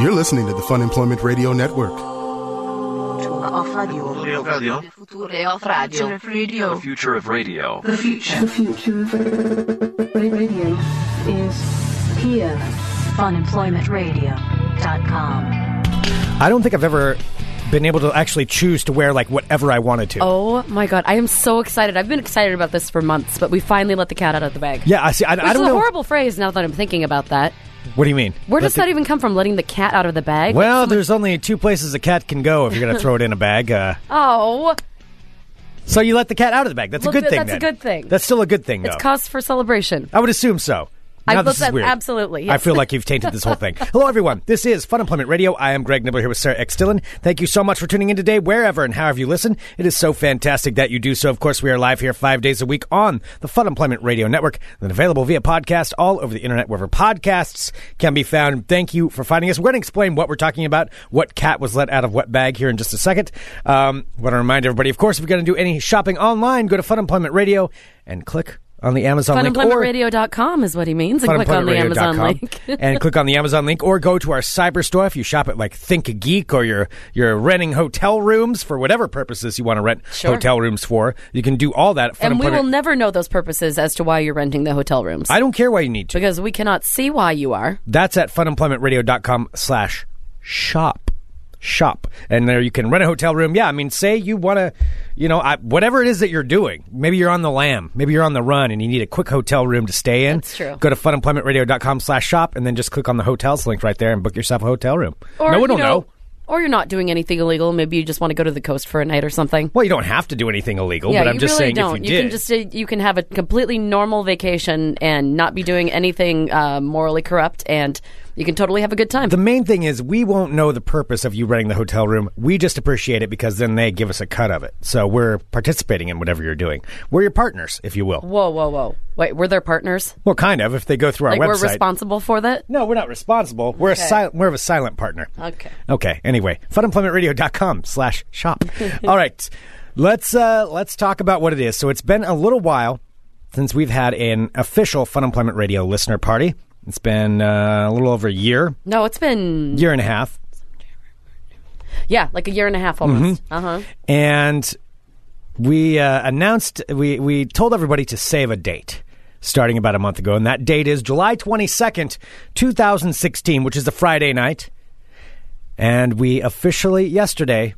You're listening to the Fun Employment Radio Network. Off radio. Radio. The future of radio. The future of radio. The future. The future of radio is here. Funemploymentradio.com. I don't think I've ever been able to actually choose to wear like whatever I wanted to. Oh my god, I am so excited. I've been excited about this for months, but we finally let the cat out of the bag. Yeah, I see. I, Which I is don't a know. horrible phrase now that I'm thinking about that. What do you mean? Where Let does the- that even come from? Letting the cat out of the bag? Well, Like there's only two places a cat can go if you're going to throw it in a bag. Uh, oh, so you let the cat out of the bag. That's Well, a good th- thing. that's a then. good thing. That's still a good thing, though. it's cause for celebration. I would assume so. I Now this is weird. absolutely, I feel like you've tainted this whole thing. Hello, everyone. This is Fun Employment Radio. I am Greg Nibler here with Sarah X. Dillon. Thank you so much for tuning in today, wherever and however you listen. It is so fantastic that you do so. Of course, we are live here five days a week on the Fun Employment Radio Network, and available via podcast all over the internet, wherever podcasts can be found. Thank you for finding us. We're going to explain what we're talking about, what cat was let out of what bag here in just a second. Um, want to remind everybody, of course, if you're going to do any shopping online, go to Fun Employment Radio and click on the Amazon link. Funemploymentradio.com is what he means. And click on the Amazon link. and click on the Amazon link, or go to our cyber store if you shop at like Think a Geek or you're you're renting hotel rooms for whatever purposes you want to rent Sure. hotel rooms for. You can do all that. And we will never know those purposes as to why you're renting the hotel rooms. I don't care why you need to. because we cannot see why you are. That's at funemploymentradio.com slash shop. Shop. And there you can rent a hotel room. Yeah, I mean, say you want to, you know, I, whatever it is that you're doing. Maybe you're on the lam. Maybe you're on the run and you need a quick hotel room to stay in. That's true. Go to funemploymentradio.com slash shop and then just click on the hotels link right there and book yourself a hotel room. Or, no one you will know. Or you're not doing anything illegal. Maybe you just want to go to the coast for a night or something. Well, you don't have to do anything illegal, yeah, but I'm you just really saying don't. if you, did. can just uh, you can have a completely normal vacation and not be doing anything uh, morally corrupt, and you can totally have a good time. the main thing is we won't know the purpose of you renting the hotel room. We just appreciate it because then they give us a cut of it. So we're participating in whatever you're doing. We're your partners, if you will. whoa, whoa, whoa! Wait, we're their partners? Well, kind of. If they go through our Like website. we're responsible for that? No, we're not responsible. We're a sil- we're a silent partner. Okay. Okay. Anyway, funemploymentradio.com slash shop. All right. Let's uh let's talk about what it is. So it's been a little while since we've had an official Fun Employment Radio listener party. It's been uh, a little over a year, No, it's been year and a half. yeah, like a year and a half almost. Mm-hmm. Uh huh. And we uh, announced we we told everybody to save a date starting about a month ago, and that date is July twenty second, two thousand sixteen, which is a Friday night. And we officially yesterday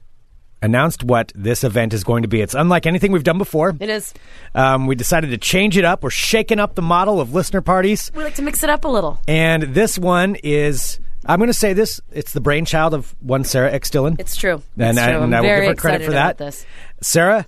announced what this event is going to be. It's unlike anything we've done before. It is. Um, we decided to change it up. We're shaking up the model of listener parties. We like to mix it up a little. And this one is, I'm going to say this, it's the brainchild of one Sarah X. Dillon. It's true. And, it's I, true. and I will give her credit for that. This. Sarah,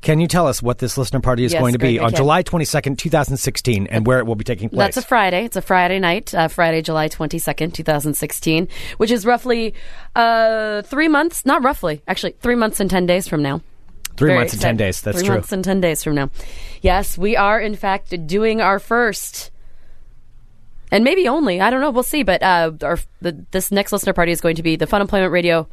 can you tell us what this listener party is Yes, going to be I on can. July 22nd, 2016, and where it will be taking place? That's a Friday. It's a Friday night, uh, Friday, July 22nd, 2016, which is roughly uh, three months, not roughly, actually, three months and 10 days from now. Three Very months and 10 days. That's three true. months and 10 days from now. Yes, we are, in fact, doing our first. And maybe only, I don't know, we'll see. But uh, our, the, this next listener party is going to be the Fun Employment Radio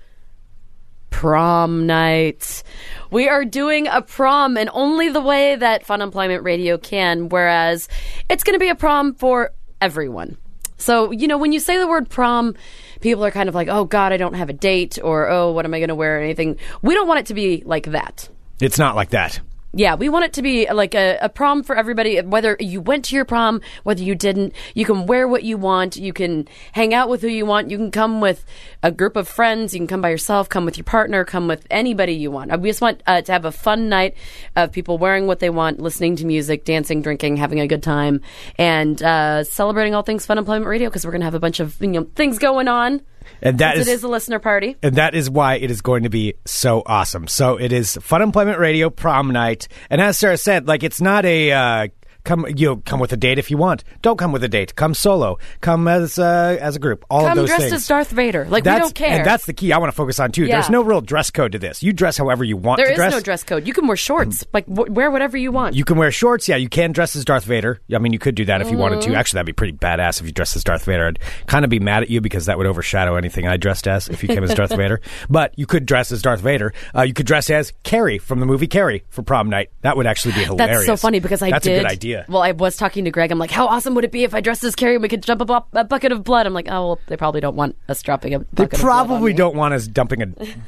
prom night. We are doing a prom in only the way that Fun Employment Radio can, whereas it's going to be a prom for everyone. So, you know, when you say the word prom, people are kind of like, oh, God, I don't have a date, or oh, what am I going to wear, or anything. We don't want it to be like that. It's not like that. Yeah, we want it to be like a, a prom for everybody. Whether you went to your prom, whether you didn't, you can wear what you want. You can hang out with who you want. You can come with a group of friends. You can come by yourself. Come with your partner. Come with anybody you want. Uh, We just want uh, to have a fun night of people wearing what they want, listening to music, dancing, drinking, having a good time, and uh, celebrating all things Fun Employment Radio because we're going to have a bunch of you know things going on. And that is, it is a listener party. and that is why it is going to be so awesome. So it is Fun Employment Radio prom night, and as Sarah said, like it's not a uh, come you know, come with a date if you want. Don't come with a date. Come solo. Come as uh, as a group. All of Come those dressed things. as Darth Vader. Like that's, we don't care. And that's the key I want to focus on too. Yeah. There's no real dress code to this. You dress however you want there is dress. no dress code. You can wear shorts. Like w- wear whatever you want. You can wear shorts. Yeah, you can dress as Darth Vader. I mean, you could do that if you wanted Mm-hmm. to. Actually, that'd be pretty badass if you dressed as Darth Vader. I'd kind of be mad at you because that would overshadow anything I dressed as if you came as Darth Vader. But you could dress as Darth Vader. Uh, you could dress as Carrie from the movie Carrie for prom night. That would actually be hilarious. That's so funny because I did. That's did. a good idea. Idea. Well, I was talking to Greg. I'm like, how awesome would it be if I dressed as Carrie and we could jump a, bu- a bucket of blood? I'm like, oh, well, they probably don't want us dropping a bucket They of blood on probably don't want us dumping a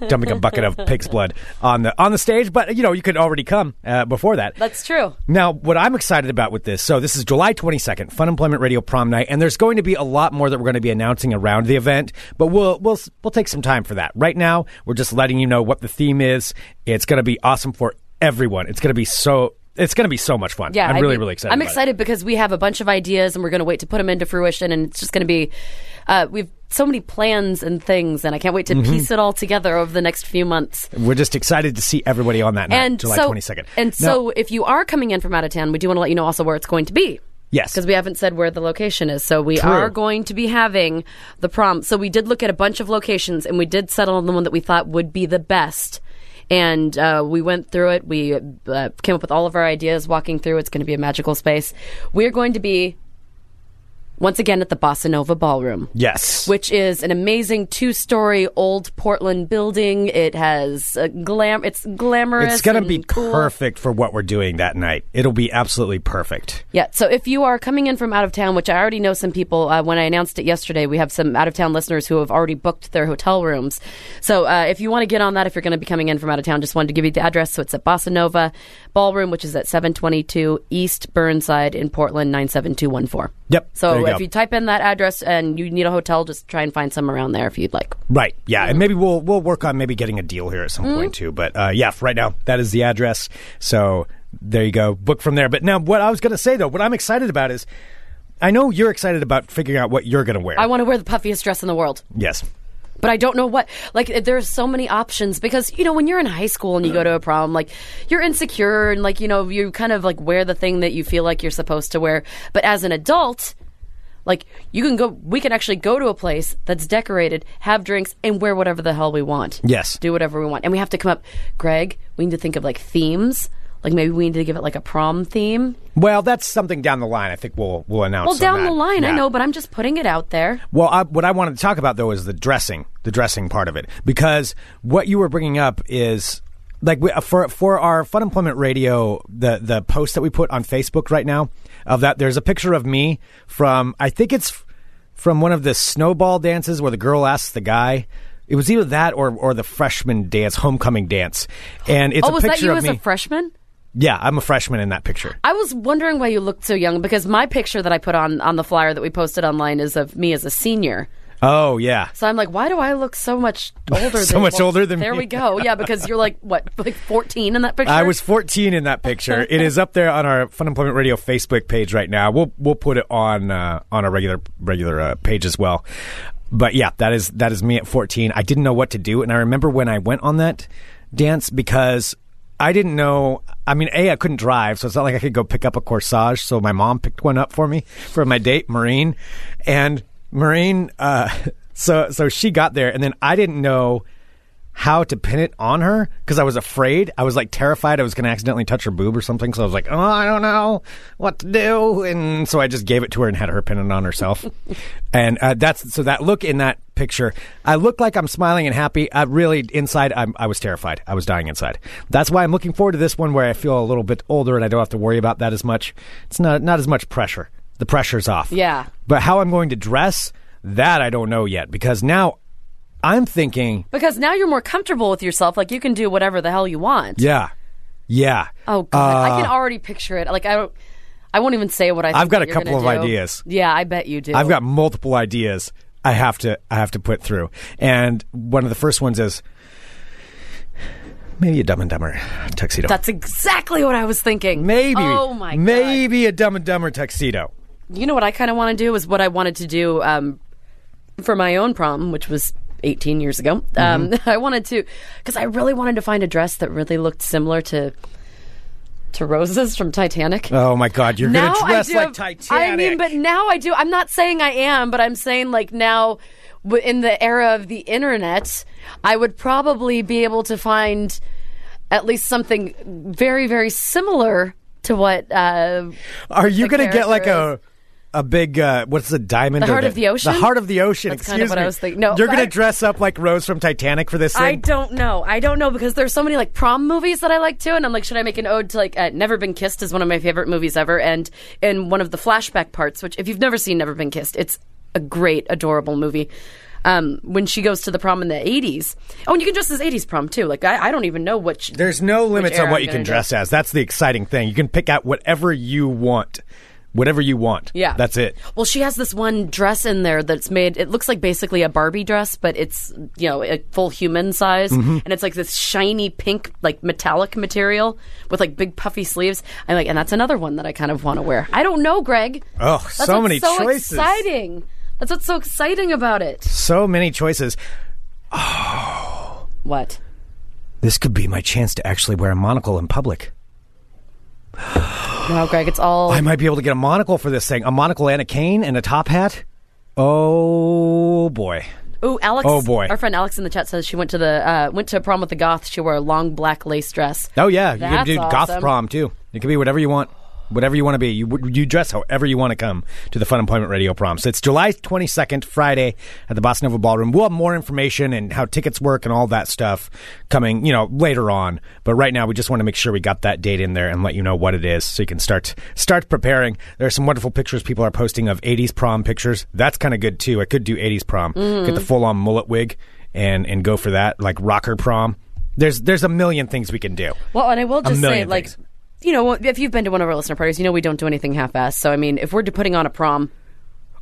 dumping a bucket of pig's blood on the on the stage, but you know you could already come uh, before that. That's true. Now, what I'm excited about with this, so this is July 22nd, Fun Employment Radio Prom Night, and there's going to be a lot more that we're going to be announcing around the event, but we'll we'll we'll take some time for that. Right now, we're just letting you know what the theme is. It's going to be awesome for everyone. It's going to be so it's going to be so much fun. Yeah, I'm I really mean, really excited. I'm about it. excited because we have a bunch of ideas and we're going to wait to put them into fruition, and it's just going to be. Uh, we've so many plans and things, and I can't wait to Mm-hmm. piece it all together over the next few months. We're just excited to see everybody on that night, And July so, 22nd. and Now- so, if you are coming in from out of town, we do want to let you know also where it's going to be. Yes. because we haven't said where the location is. So we True. are going to be having the prom. So we did look at a bunch of locations, and we did settle on the one that we thought would be the best. And uh, we went through it. We uh, came up with all of our ideas. Walking through, it's going to be a magical space. We're going to be once again at the Bossa Nova Ballroom yes. which is an amazing two-story old Portland building. It has a glam. It's glamorous. it's going to be cool. perfect for what we're doing that night. It'll be absolutely perfect. Yeah. So if you are coming in from out of town, which I already know some people, uh, when I announced it yesterday, we have some out of town listeners who have already booked their hotel rooms. So uh, if you want to get on that, if you're going to be coming in from out of town, just wanted to give you the address. So it's at Bossa Nova Ballroom, which is at 722 East Burnside in Portland, 97214. Yep, So you if go. you type in that address and you need a hotel, just try and find some around there if you'd like. Right. Yeah, and maybe we'll we'll work on maybe getting a deal here at some point too. But uh, yeah, for right now that is the address. So there you go. Book from there. But now, what I was going to say though, what I'm excited about is, I know you're excited about figuring out what you're going to wear. I want to wear the puffiest dress in the world. yes. But I don't know what. Like, eh, there's so many options because you know when you're in high school and you go to a prom, like you're insecure and like you know you kind of like wear the thing that you feel like you're supposed to wear. But as an adult, like you can go, we can actually go to a place that's decorated, have drinks, and wear whatever the hell we want. Yes. do whatever we want, and we have to come up. Greg, we need to think of like themes. Like maybe we need to give it like a prom theme. Well, that's something down the line. I think we'll we'll announce. Well, down the line, I know, but I'm just putting it out there. Well, I, what I wanted to talk about though is the dressing, the dressing part of it, because what you were bringing up is like we, uh, for for our Fun Employment Radio, the the post that we put on Facebook right now of that. There's a picture of me from I think it's from one of the snowball dances where the girl asks the guy. It was either that or or the freshman dance, homecoming dance, and it's oh, a was picture that you of as me. a freshman? Yeah, I'm a freshman in that picture. I was wondering why you looked so young because my picture that I put on on the flyer that we posted online is of me as a senior. Oh yeah, So I'm like, why do I look so much older? So than, much older than There me. we go. Yeah, because you're like what, like 14 in that picture. I was 14 in that picture. it is up there on our Fun Employment Radio Facebook page right now. We'll we'll put it on uh, on a regular regular uh, page as well. But yeah, that is that is me at 14. I didn't know what to do, and I remember when I went on that dance because I didn't know. I mean, a I couldn't drive, so it's not like I could go pick up a corsage. So my mom picked one up for me for my date, Marine, and Marine. Uh, so so she got there, and then I didn't know how to pin it on her because I was afraid. I was like terrified I was going to accidentally touch her boob or something. So I was like, oh, I don't know what to do. And so I just gave it to her and had her pin it on herself. and uh, that's so that look in that picture, I look like I'm smiling and happy. I really inside, I'm, I was terrified. I was dying inside. That's why I'm looking forward to this one where I feel a little bit older and I don't have to worry about that as much. It's not not as much pressure. The pressure's off. Yeah. But how I'm going to dress, that I don't know yet because now. I'm thinking because now you're more comfortable with yourself. Like you can do whatever the hell you want. Yeah. Yeah. Oh god, I can Uh, already picture it. Like I don't. I won't even say what I. Think I've got a couple of do. ideas. Yeah, I bet you do. I've got multiple ideas I have to I have to put through. And one of the first ones is maybe a dumb and dumber tuxedo. That's exactly what I was thinking. maybe Oh my god. maybe a dumb and dumber tuxedo. You know what I kind of want to do is what I wanted to do um, for my own prom, which was 18 years ago. Um, Mm-hmm. I wanted to because I really wanted to find a dress that really looked similar to to Rose's from Titanic. Oh my god, you're now going to dress like Titanic. I mean, but now I do. I'm not saying I am, but I'm saying like now, in the era of the internet, I would probably be able to find at least something very, very similar to what. Uh, Are you going to get like character a a big uh, what's the diamond? The heart of the ocean? The heart of the ocean. That's excuse kind of what I me. was thinking. No, you're gonna I- dress up like Rose from Titanic for this thing. I don't know. I don't know because there's so many like prom movies that I like too, and I'm like, should I make an ode to like uh, Never Been Kissed is one of my favorite movies ever, and in one of the flashback parts, which if you've never seen Never Been Kissed, it's a great, adorable movie. Um, when she goes to the prom in the 80s. Oh, and you can dress as 80s prom too. Like I, I don't even know which. There's no limits on what I'm you can do. dress as. That's the exciting thing. You can pick out whatever you want. Whatever you want. Yeah, That's it. Well, she has this one dress in there that's made. It looks like basically a Barbie dress, but it's you know a full human size, Mm-hmm. and it's like this shiny pink, like metallic material with like big puffy sleeves. I'm like, and that's another one that I kind of want to wear. I don't know, Greg. Oh, That's so many so choices. exciting. That's what's so exciting about it. So many choices. Oh. What? This could be my chance to actually wear a monocle in public. No, Greg. It's all. I might be able to get a monocle for this thing. A monocle and a cane and a top hat. Oh boy. Ooh, Alex. Oh, boy. Our friend Alex in the chat says she went to the uh, went to a prom with the goth. She wore a long black lace dress. Oh yeah, you can That's do goth prom too. It can be whatever you want, whatever you want to be. You you dress however you want to come to the Fun Employment Radio prom. So it's July twenty second, Friday at the Bossa Nova Ballroom. We'll have more information and how tickets work and all that stuff coming, you know, later on. But right now, we just want to make sure we got that date in there and let you know what it is, so you can start start preparing. There are some wonderful pictures people are posting of '80s prom pictures. That's kind of good too. I could do '80s prom, Mm-hmm. get the full on mullet wig, and and go for that like rocker prom. There's there's a million things we can do. Well, and I will just say, million like, things. You know, if you've been to one of our listener parties, you know we don't do anything half-assed. So, I mean, if we're putting on a prom,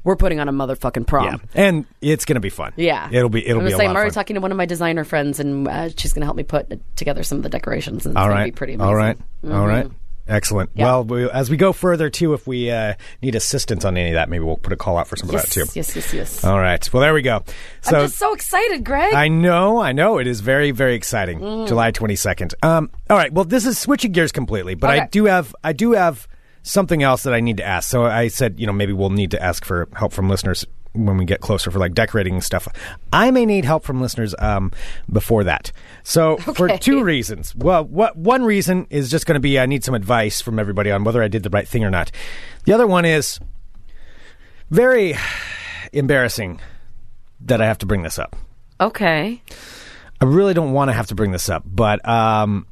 we're putting on a motherfucking prom. Yeah, and it's gonna be fun. Yeah, it'll be it'll I'm be a say, lot I'm already fun. talking to one of my designer friends, and uh, she's gonna help me put together some of the decorations. And it's All gonna be pretty amazing. all right, Mhm. all right. Excellent. Yeah. Well, we, as we go further too, if we uh, need assistance on any of that, maybe we'll put a call out for some Yes, of that too. yes, yes, yes. All right. Well, there we go. So I'm just so excited, Greg. I know, I know. It is very, very exciting. Mm. July twenty second. Um, all right. Well, this is switching gears completely, but I do have, I do have something else that I need to ask. So I said, you know, maybe we'll need to ask for help from listeners when we get closer for like decorating and stuff. I may need help from listeners um, before that. So for two reasons. Well, what one reason is just going to be I need some advice from everybody on whether I did the right thing or not. The other one is very embarrassing that I have to bring this up. okay. I really don't want to have to bring this up, but um,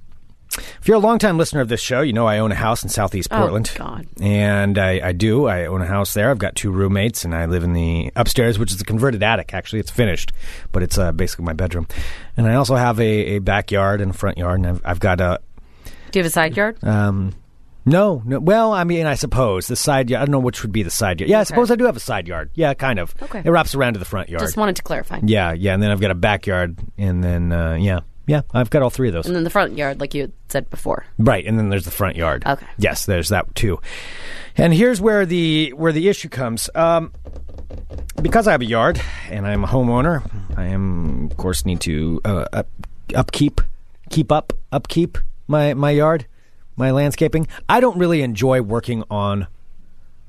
if you're a longtime listener of this show, you know I own a house in Southeast Oh, Portland. God. And I, I do. I own a house there. I've got two roommates, and I live in the upstairs, which is a converted attic. Actually, it's finished, but it's uh, basically my bedroom. And I also have a, a backyard and a front yard, and I've, I've got a Do you have a side yard? um, no, no. Well, I mean, I suppose the side yard. I don't know which would be the side yard. Yeah, I suppose I do have a side yard. Yeah, kind of. Okay. It wraps around to the front yard. Just wanted to clarify. yeah, yeah, and then I've got a backyard, and then uh, yeah, yeah, I've got all three of those. And then the front yard, like you said before. Right, and then there's the front yard. Okay. Yes, there's that too. And here's where the where the issue comes. Um, because I have a yard and I'm a homeowner, I am of course need to uh, up, upkeep, keep up, upkeep my my yard, my landscaping. I don't really enjoy working on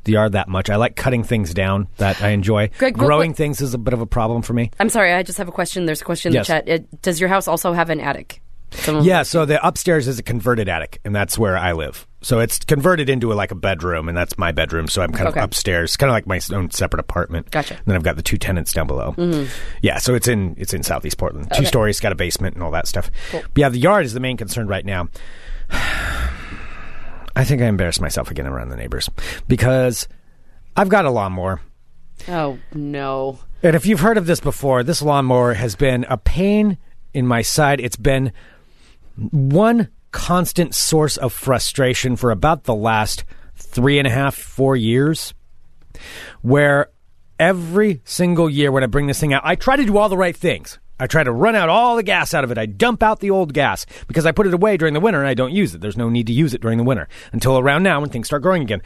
the yard that much. I like cutting things down. That I enjoy. Greg, Growing things is a bit of a problem for me. I'm sorry, I just have a question. There's a question in Yes. the chat. It, does your house also have an attic? Someone- Yeah, so the upstairs is a converted attic, and that's where I live. So it's converted into a, like a bedroom, and that's my bedroom. So I'm kind Okay. of upstairs, kind of like my own separate apartment. Gotcha. Mm-hmm. And then I've got the two tenants down below. Yeah, so it's in it's in Southeast Portland. Two stories, got a basement and all that stuff. But yeah, the yard is the main concern right now. I think I embarrassed myself again around the neighbors because I've got a lawnmower. Oh no. And if you've heard of this before, this lawnmower has been a pain in my side. It's been one constant source of frustration for about the last three and a half, four years, where every single year when I bring this thing out, I try to do all the right things. I try to run out all the gas out of it. I dump out the old gas because I put it away during the winter and I don't use it. There's no need to use it during the winter until around now when things start growing again.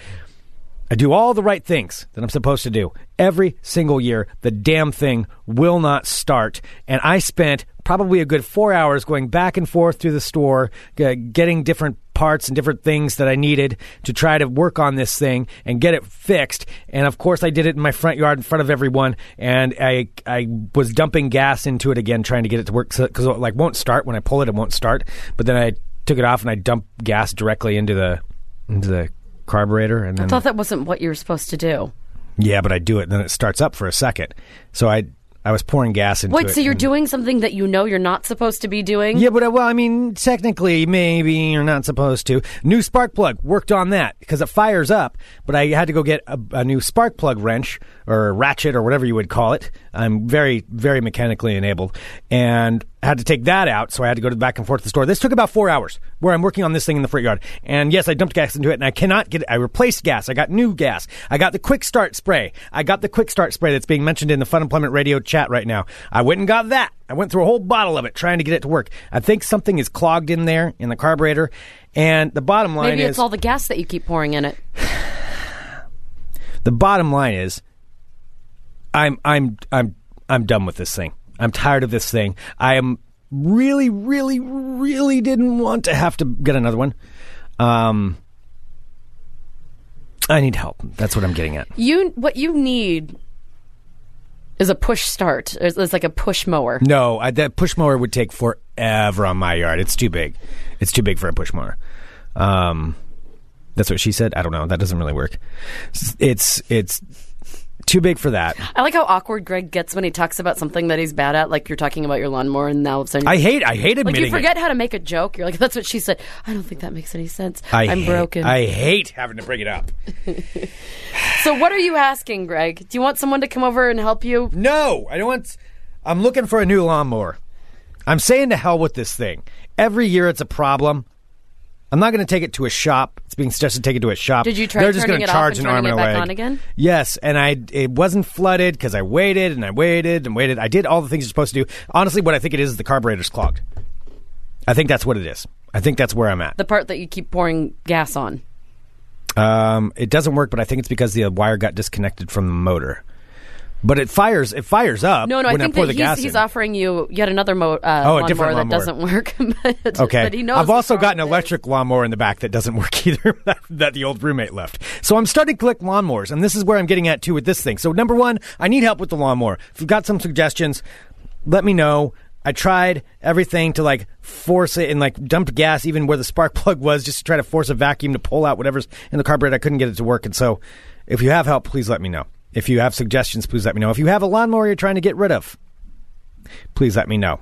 I do all the right things that I'm supposed to do. Every single year, the damn thing will not start. And I spent probably a good four hours going back and forth through the store, getting different parts and different things that I needed to try to work on this thing and get it fixed. And of course, I did it in my front yard in front of everyone. And I, I was dumping gas into it again, trying to get it to work because it like won't start when I pull it. It won't start. But then I took it off and I dumped gas directly into the into the carburetor and then I thought that wasn't what you were supposed to do. Yeah, but I do it, and then it starts up for a second. So I I was pouring gas into it. Wait, so you're and- doing something that you know you're not supposed to be doing? Yeah, but uh, well, I mean, technically, maybe you're not supposed to. New spark plug worked on that because it fires up. But I had to go get a, a new spark plug wrench or ratchet or whatever you would call it. I'm very, very mechanically enabled, and had to take that out. So I had to go to the back and forth to the store. This took about four hours where I'm working on this thing in the front yard. And yes, I dumped gas into it, and I cannot get. it. I replaced gas. I got new gas. I got the quick start spray. I got the quick start spray that's being mentioned in the Fun Employment Radio chat right now. I went and got that. I went through a whole bottle of it trying to get it to work. I think something is clogged in there in the carburetor. And the bottom line Maybe is it's all the gas that you keep pouring in it. the bottom line is I'm I'm I'm I'm done with this thing. I'm tired of this thing. I am really, really, really didn't want to have to get another one. Um, I need help. That's what I'm getting at. You what you need is a push start. It's, it's like a push mower. No, I, that push mower would take forever on my yard. It's too big. It's too big for a push mower. Um, that's what she said. I don't know. That doesn't really work. It's it's too big for that. I like how awkward Greg gets when he talks about something that he's bad at, like you're talking about your lawnmower, and now all of a sudden I hate. I hate like admitting you forget it. how to make a joke. You're like, that's what she said. I don't think that makes any sense. I am broken. I hate having to bring it up. so what are you asking, Greg? Do you want someone to come over and help you? No, I don't want. I'm looking for a new lawnmower. I'm saying to hell with this thing. Every year it's a problem. I'm not going to take it to a shop. It's being suggested to take it to a shop. Did you try They're just it off charge and an arm and it a back leg. on again? Yes, and I it wasn't flooded because I waited and I waited and waited. I did all the things you're supposed to do. Honestly, what I think it is is the carburetor's clogged. I think that's what it is. I think that's where I'm at. The part that you keep pouring gas on. Um, it doesn't work, but I think it's because the wire got disconnected from the motor. But it fires. It fires up. No, no, I think pour that he's, he's offering you yet another mo- uh, Oh, a lawnmower different that lawnmower. doesn't work. but, Okay. but he knows I've also got an electric lawnmower in the back that doesn't work either, that, that the old roommate left. So I'm starting to collect lawnmowers, and this is where I'm getting at too with this thing. So number one, I need help with the lawnmower. If you've got some suggestions, let me know. I tried everything to like force it and like dumped gas even where the spark plug was just to try to force a vacuum to pull out whatever's in the carburetor. I couldn't get it to work. And so if you have help, please let me know. If you have suggestions, please let me know. If you have a lawnmower you're trying to get rid of, please let me know.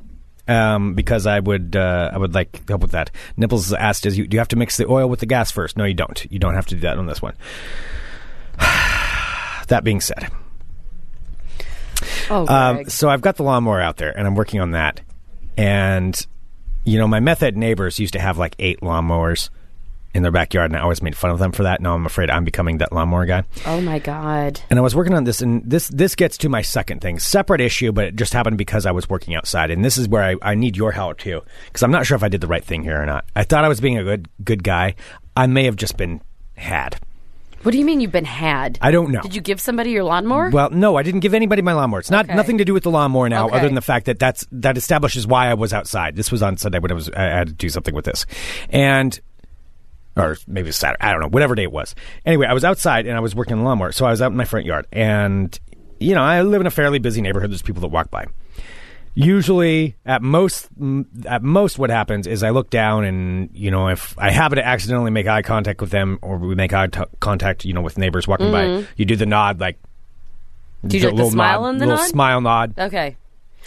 Um, because I would, uh, I would like help with that. Nipples asked, "Is you do you have to mix the oil with the gas first? No, you don't. You don't have to do that on this one." that being said, Oh, um, so I've got the lawnmower out there, and I'm working on that. And you know, my method neighbors used to have like eight lawnmowers in their backyard, and I always made fun of them for that. Now I'm afraid I'm becoming that lawnmower guy. oh my God. And I was working on this, and this this gets to my second thing, separate issue, but it just happened because I was working outside, and this is where I, I need your help too, because I'm not sure if I did the right thing here or not. I thought I was being a good good guy. I may have just been had. What do you mean you've been had? I don't know. Did you give somebody your lawnmower? Well, no, I didn't give anybody my lawnmower. It's not Okay. nothing to do with the lawnmower now, Okay. other than the fact that that's that establishes why I was outside. This was on Sunday when I was I had to do something with this, and or maybe Saturday. I don't know, whatever day it was. Anyway, I was outside and I was working on the lawnmower, so I was out in my front yard, and you know, I live in a fairly busy neighborhood. There's people that walk by. Usually, at most, at most, what happens is I look down, and you know, if I happen to accidentally make eye contact with them, or we make eye t- contact, you know, with neighbors walking by, you do the nod, like Mm-hmm. Do you do like the smile nod, and the little nod? smile nod. okay.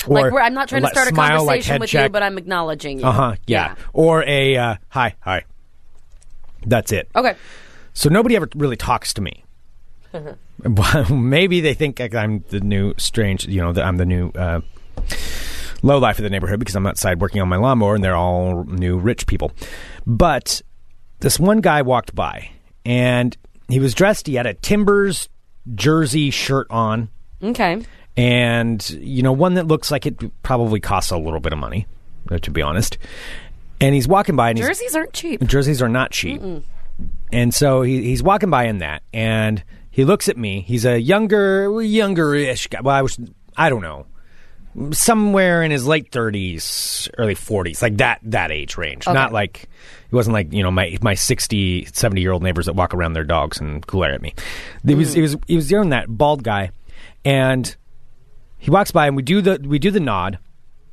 Or like I'm not trying to start a smile, like conversation with check. you, but I'm acknowledging you. Uh huh. Yeah. Or a uh, hi, hi. That's it. Okay. So nobody ever really talks to me. Maybe they think I'm the new strange, you know, that I'm the new uh, low life of the neighborhood because I'm outside working on my lawnmower and they're all new rich people. But this one guy walked by and he was dressed. He had a Timbers jersey shirt on Okay. and you know one that looks like it probably costs a little bit of money, to be honest. And he's walking by and he's Jerseys aren't cheap. jerseys are not cheap. And so he, he's walking by in that, and he looks at me. He's a younger, younger-ish guy. Well, I was, I don't know, somewhere in his late thirties, early forties, like that that age range. Not like he wasn't like you know my my 60, 70 year old neighbors that walk around their dogs and glare at me. He was he mm. was he was doing that bald guy, and he walks by and we do the we do the nod.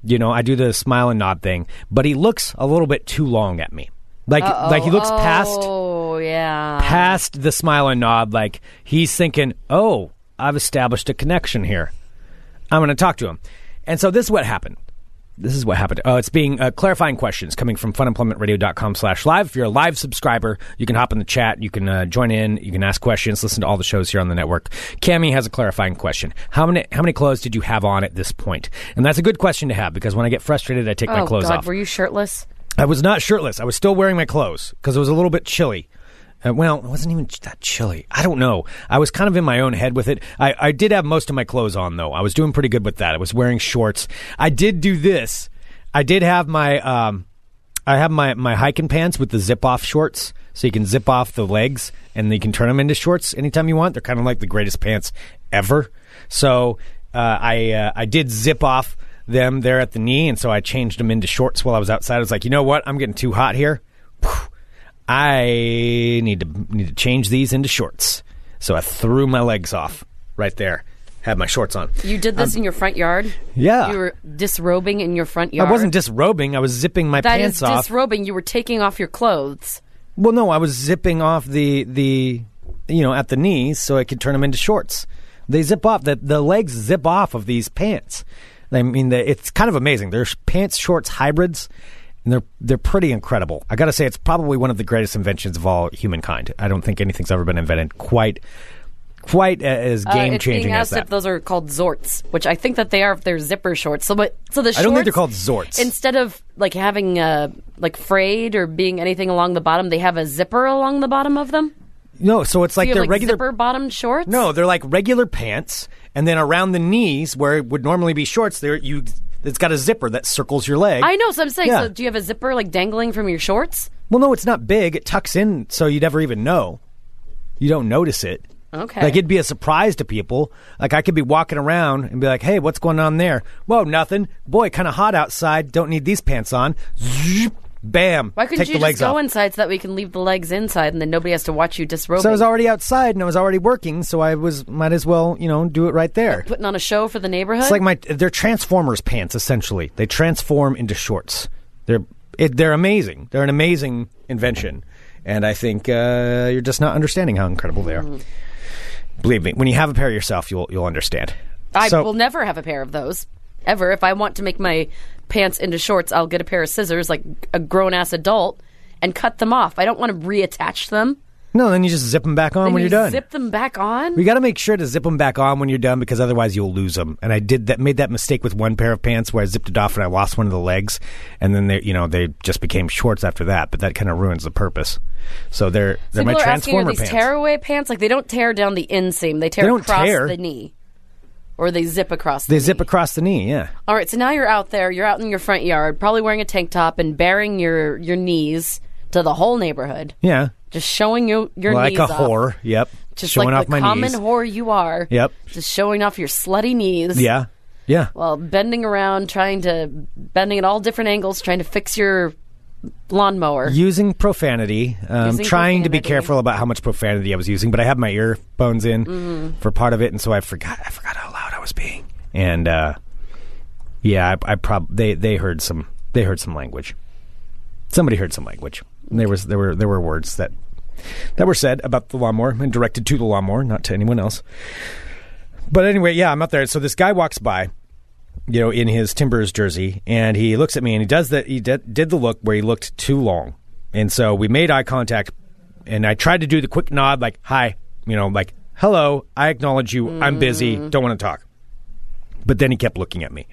You know, I do the smile and nod thing, but he looks a little bit too long at me. Like like he looks past Oh yeah. past the smile and nod like he's thinking, "Oh, I've established a connection here. I'm going to talk to him. And so this is what happened. This is what happened. Oh, it's being uh, clarifying questions coming from funemploymentradio.com slash live. If you're a live subscriber, you can hop in the chat. You can uh, join in. You can ask questions. Listen to all the shows here on the network. Cami has a clarifying question. How many how many clothes did you have on at this point? And that's a good question to have because when I get frustrated, I take my oh clothes God, off. were you shirtless? I was not shirtless. I was still wearing my clothes because it was a little bit chilly. Uh, well, it wasn't even that chilly. I don't know. I was kind of in my own head with it. I, I did have most of my clothes on, though. I was doing pretty good with that. I was wearing shorts. I did do this. I did have my um, I have my, my hiking pants with the zip off shorts, so you can zip off the legs and you can turn them into shorts anytime you want. They're kind of like the greatest pants ever. So uh, I uh, I did zip off them there at the knee, and so I changed them into shorts while I was outside. I was like, you know what? I'm getting too hot here. I need to need to change these into shorts. So I threw my legs off right there. Had my shorts on. You did this in your front yard. Um, Yeah. You were disrobing in your front yard. I wasn't disrobing. I was zipping my That pants is off. disrobing. You were taking off your clothes. Well, no, I was zipping off the the you know at the knees so I could turn them into shorts. They zip off. The the legs zip off of these pants. I mean, the, it's kind of amazing. They're pants shorts hybrids, and they're they're pretty incredible. I got to say, it's probably one of the greatest inventions of all humankind. I don't think anything's ever been invented quite quite as Uh, game being changing as that. if those are called zorts, which I think that they are if they're zipper shorts. So, but so the shorts, I don't think they're called zorts. Instead of like having uh like frayed or being anything along the bottom, they have a zipper along the bottom of them. no, so it's like Do they're like regular. zipper bottomed shorts. No, they're like regular pants, and then around the knees, where it would normally be shorts, there you it's got a zipper that circles your leg. I know. So I'm saying, Yeah. so do you have a zipper like dangling from your shorts? Well, no, it's not big. It tucks in, so you never even know. You don't notice it. Okay. Like it'd be a surprise to people. Like I could be walking around and be like, "Hey, what's going on there?" Whoa, nothing. Boy, kind of hot outside. Don't need these pants on. Bam. Why couldn't Take you the just go off. inside so that we can leave the legs inside and then nobody has to watch you disrobing? So I was already outside and I was already working, so I was might as well, you know, do it right there. putting on a show for the neighborhood. It's like my they're Transformers pants essentially. They transform into shorts. They're it, they're amazing. They're an amazing invention, and I think uh, you're just not understanding how incredible they are. Mm-hmm. Believe me, when you have a pair yourself, you'll you'll understand. I So- will never have a pair of those ever. If I want to make my pants into shorts, I'll get a pair of scissors, like a grown ass adult, and cut them off. I don't want to reattach them. No, then you just zip them back on Then when you you're done. Zip them back on. We got to make sure to zip them back on when you're done because otherwise you'll lose them. And I did that, made that mistake with one pair of pants where I zipped it off and I lost one of the legs, and then they, you know, they just became shorts after that. But that kind of ruins the purpose. So they're they're People my are asking, are transformer these pants. tearaway pants? Like they don't tear down the inseam; they tear They don't across tear. the knee, or they zip across. the they the zip across the knee. Yeah. All right, so now you're out there. You're out in your front yard, probably wearing a tank top and baring your your knees to the whole neighborhood, Yeah. just showing you your like knees a off. whore. Yep. just Showing like off the my common knees. whore you are. Yep. Just showing off your slutty knees. Yeah. Yeah. While bending around, trying to bending at all different angles, trying to fix your lawnmower. Using profanity. Um, Using trying to be careful about how much profanity I was using, but I had my earphones in Mm-hmm. for part of it, and so I forgot. I forgot how And uh, yeah, I, I they they heard some they heard some language. Somebody heard some language. And there was there were there were words that that were said about the lawnmower and directed to the lawnmower, not to anyone else. But anyway, yeah, I'm up there. So this guy walks by, you know, in his Timbers jersey, and he looks at me and he does that. He did, did the look where he looked too long, and so we made eye contact, and I tried to do the quick nod, like "Hi," you know, like "Hello, I acknowledge you. I'm busy. Don't want to talk." But then he kept looking at me,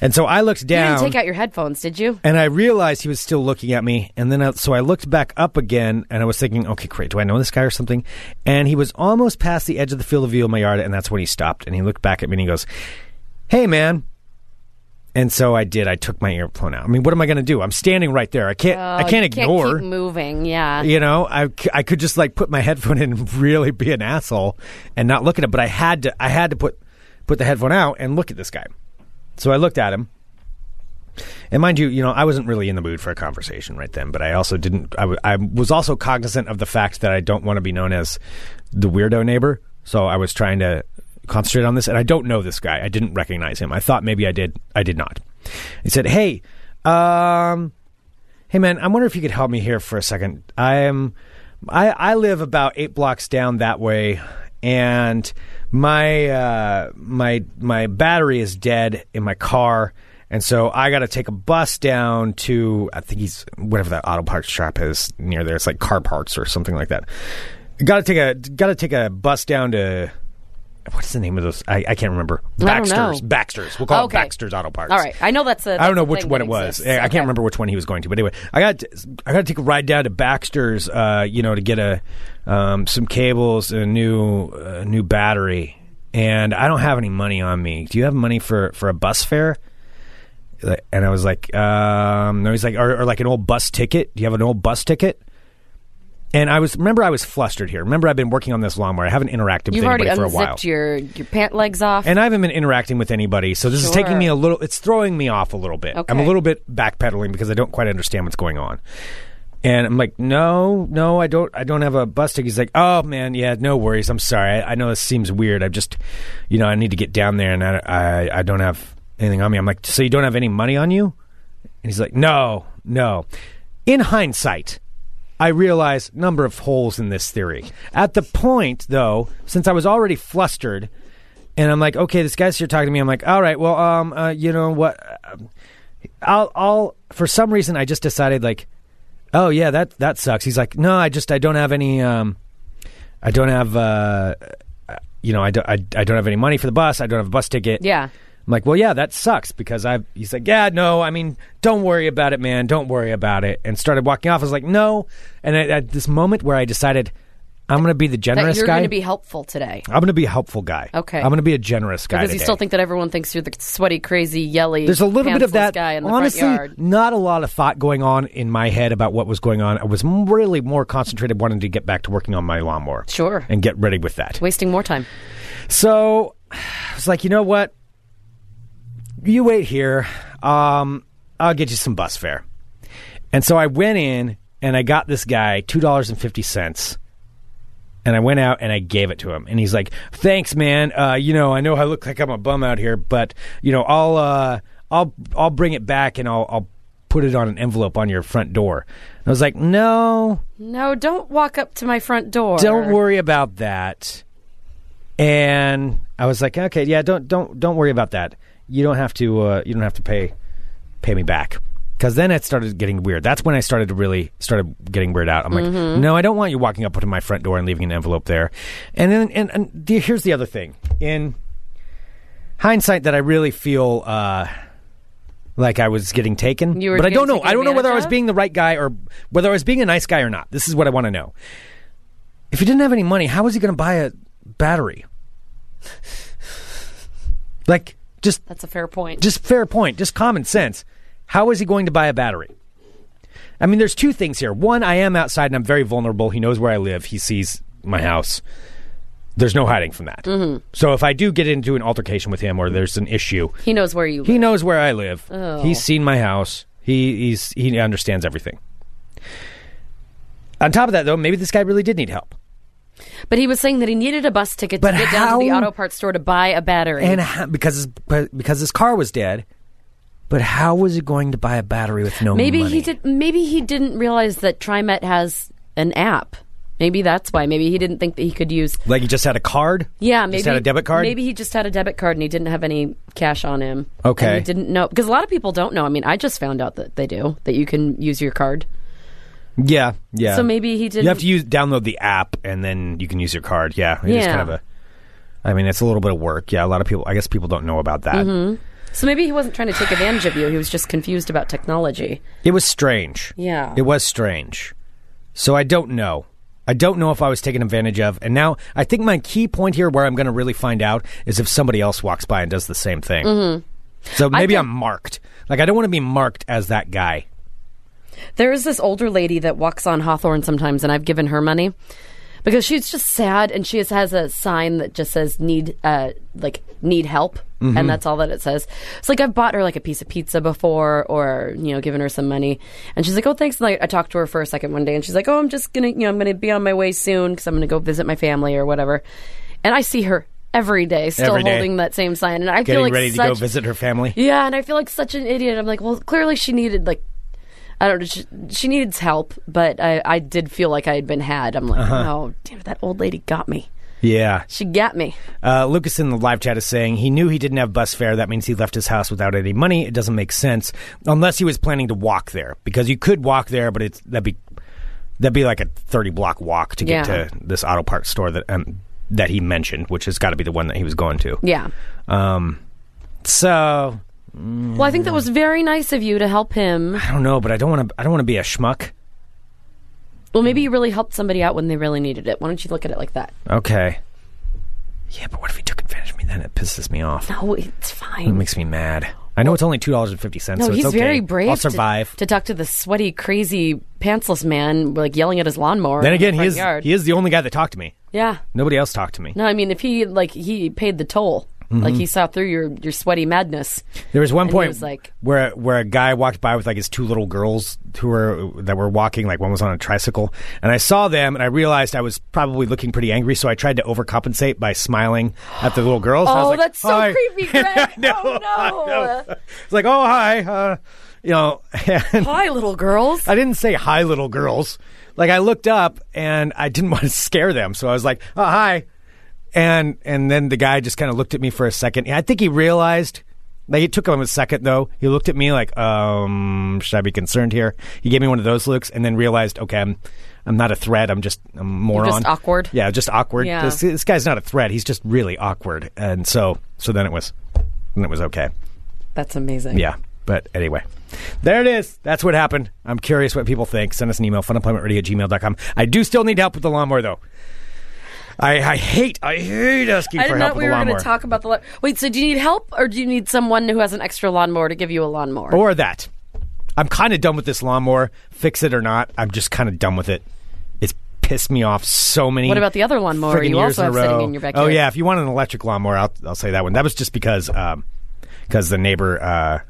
and so I looked You down. didn't take out your headphones, did you? And I realized he was still looking at me, and then I, so I looked back up again, and I was thinking, okay, great, do I know this guy or something? And he was almost past the edge of the field of view of my yard, and that's when he stopped, and he looked back at me and he goes, "Hey, man." And so I did. I took my earphone out. I mean, what am I going to do? I'm standing right there. I can't. I Oh, can't you ignore. Can't keep moving. Yeah. you know, I, I could just like put my headphone in and really be an asshole and not look at it, but I had to. I had to put put the headphone out and look at this guy. So I looked at him. And mind you, you know, I wasn't really in the mood for a conversation right then, but I also didn't. I, w- I was also cognizant of the fact that I don't want to be known as the weirdo neighbor. So I was trying to concentrate on this, and I don't know this guy. I didn't recognize him. I thought maybe I did. I did not. He said, "Hey, um, hey man, I wonder if you could help me here for a second. I am, I I live about eight blocks down that way, and my uh, my my battery is dead in my car, and so I got to take a bus down to I think he's whatever that auto parts shop is near there. It's like car parts or something like that. Got to take a got to take a bus down to. What is the name of those? I, I can't remember. I don't know. Baxter's. Baxter's. We'll call Okay. it Baxter's Auto Parts. All right, I know that's a. I don't know which one it was. exists. I can't Okay. remember which one he was going to. But anyway, I got I got to take a ride down to Baxter's, uh, you know, to get a um, some cables, and a new uh, new battery, and I don't have any money on me. Do you have money for for a bus fare? And I was like, um, no. He's like, or, or like an old bus ticket. Do you have an old bus ticket? And I was remember I was flustered here. Remember I've been working on this lawnmower. I haven't interacted with You've already anybody for a while. unzipped your your pant legs off. And I haven't been interacting with anybody, so this is Sure. taking me a little. It's throwing me off a little bit. I'm a Okay. little bit backpedaling because I don't quite understand what's going on. And I'm like, no, no, I don't. I don't have a bus ticket. He's like, oh man, yeah, no worries. I'm sorry. I, I know this seems weird. I just, you know, I need to get down there, and I, I, I don't have anything on me. I'm like, so you don't have any money on you? And he's like, no, no. In hindsight, I realize number of holes in this theory. At the point, though, since I was already flustered, and I'm like, okay, this guy's here talking to me. I'm like, all right, well, um, uh, you know what? Um, I'll, I'll. For some reason, I just decided like, oh yeah, that that sucks. He's like, no, I just I don't have any. Um, I don't have. Uh, uh, you know, I don't. I, I don't have any money for the bus. I don't have a bus ticket. yeah. I'm like, well, yeah, that sucks because I. He's like, yeah, no, I mean, don't worry about it, man. Don't worry about it. And started walking off. I was like, no. And at, at this moment where I decided, I'm going to be the That generous you're guy. going to be helpful today. I'm going to be a helpful guy. Okay. I'm going to be a generous guy Because you still think that everyone thinks you're the sweaty, crazy, yelly. There's a little bit of that. guy in the Honestly, front yard. not a lot of thought going on in my head about what was going on. I was really more concentrated wanting to get back to working on my lawnmower. Sure. And get ready with that. Wasting more time. So I was like, you know what? You wait here. Um, I'll get you some bus fare. And so I went in and I got this guy two dollars and fifty cents. And I went out and I gave it to him, and he's like, "Thanks, man. Uh, you know, I know I look like I'm a bum out here, but you know, I'll uh, I'll I'll bring it back and I'll I'll put it on an envelope on your front door." And I was like, "No, No, don't walk up to my front door. don't worry about that. And I was like, okay, yeah, don't don't don't worry about that. You don't have to uh, you don't have to pay pay me back. Because then it started getting weird. That's when I started to really started getting weird out. I'm like, no, I don't want you walking up to my front door and leaving an envelope there. And then and, and the, here's the other thing. In hindsight, that I really feel uh, like I was getting taken. You were but I don't know. I don't know whether I was being the right guy or whether I was being a nice guy or not. This is what I want to know. If he didn't have any money, how was he going to buy a battery? like, just That's a fair point. just fair point, just common sense. How is he going to buy a battery? I mean, there's two things here. One, I am outside and I'm very vulnerable. He knows where I live. He sees my house. There's no hiding from that. Mm-hmm. So if I do get into an altercation with him or there's an issue, he knows where you live. he knows where I live. Oh. He's seen my house. He he's he understands everything. On top of that, though, maybe this guy really did need help. But he was saying that he needed a bus ticket But to get down to the how- auto parts store to buy a battery. and how, because his, because his car was dead. But how was he going to buy a battery with no maybe money? he did. Maybe he didn't realize that TriMet has an app. Maybe that's why. Maybe he didn't think that he could use. Like he just had a card. Yeah, maybe just had a debit card. Maybe he just had a debit card and he didn't have any cash on him. Okay. and he didn't know because a lot of people don't know. I mean, I just found out that they do that you can use your card. Yeah, yeah. So maybe he didn't. You have to use download the app and then you can use your card. Yeah, it is Yeah. kind of a. I mean, it's a little bit of work. Yeah, a lot of people. I guess people don't know about that. Mm-hmm. So maybe he wasn't trying to take advantage of you. He was just confused about technology. It was strange. Yeah. It was strange. So I don't know. I don't know if I was taken advantage of. And now I think my key point here where I'm going to really find out is if somebody else walks by and does the same thing. Mm-hmm. So maybe think- I'm marked. Like I don't want to be marked as that guy. There is this older lady that walks on Hawthorne sometimes, and I've given her money because she's just sad, and she has a sign that just says "need," uh, like "need help," and that's all that it says. It's like I've bought her like a piece of pizza before, or you know, given her some money, and she's like, "Oh, thanks." And, like I talked to her for a second one day, and she's like, "Oh, I'm just gonna, you know, I'm gonna be on my way soon because I'm gonna go visit my family or whatever," and I see her every day, still Every day. holding that same sign, and I Getting feel like ready to go visit her family. yeah, and I feel like such an idiot. I'm like, well, clearly she needed like, I don't know, she, she needs help, but I, I did feel like I had been had. I'm like, Uh-huh. oh, damn it, that old lady got me. Yeah. She got me. Uh, Lucas in the live chat is saying he knew he didn't have bus fare. That means he left his house without any money. It doesn't make sense unless he was planning to walk there because you could walk there, but it's that'd be that'd be like a thirty block walk to get Yeah. to this auto parts store that um, that he mentioned, which has got to be the one that he was going to. Yeah. Um, so Well, I think that was very nice of you to help him. I don't know, but I don't want to. I don't want to be a schmuck. Well, maybe you really helped somebody out when they really needed it. Why don't you look at it like that? Okay. Yeah, but what if he took advantage of me? Then it pisses me off. No, it's fine. It fine. makes me mad. I know it's only two dollars and fifty cents. No, so it's he's okay. very brave. I'll to- survive. To, talk to the sweaty, crazy, pantsless man, like yelling at his lawnmower. then in the again, he front is yard. he is the only guy that talked to me. Yeah. Nobody else talked to me. No, I mean, if he like he paid the toll, like Mm-hmm. he saw through your your sweaty madness. There was one And point was like- where where a guy walked by with like his two little girls who were that were walking, like one was on a tricycle, and I saw them and I realized I was probably looking pretty angry, so I tried to overcompensate by smiling at the little girls. I was Oh, like, that's so "Hi." creepy, Greg. I know, oh no! It's like, oh hi, uh, you know. Hi, little girls. I didn't say hi, little girls. Like I looked up and I didn't want to scare them, so I was like, oh hi, and and then the guy just kind of looked at me for a second. I think he realized. Like it took him a second though. He looked at me like, um, should I be concerned here? He gave me one of those looks and then realized, okay, I'm, I'm not a threat. I'm just a moron. just awkward? Yeah, just awkward. Yeah. This, this guy's not a threat. He's just really awkward. And so, so then it was, then it was okay. That's amazing. Yeah. But anyway, there it is. That's what happened. I'm curious what people think. Send us an email, funemploymentradio at gmail.com. I do still need help with the lawnmower, though. I, I hate, I hate asking I for didn't help know with we the were going lawnmower. to talk about the. La- Wait, so do you need help, or do you need someone who has an extra lawnmower to give you a lawnmower? or that. I'm kind of done with this lawnmower. Fix it or not, I'm just kind of done with it. It's pissed me off so many. What about the other lawnmower friggin' you years also in a have sitting row. in your backyard? Oh yeah, if you want an electric lawnmower, I'll, I'll say that one. That was just because because the neighbor, uh,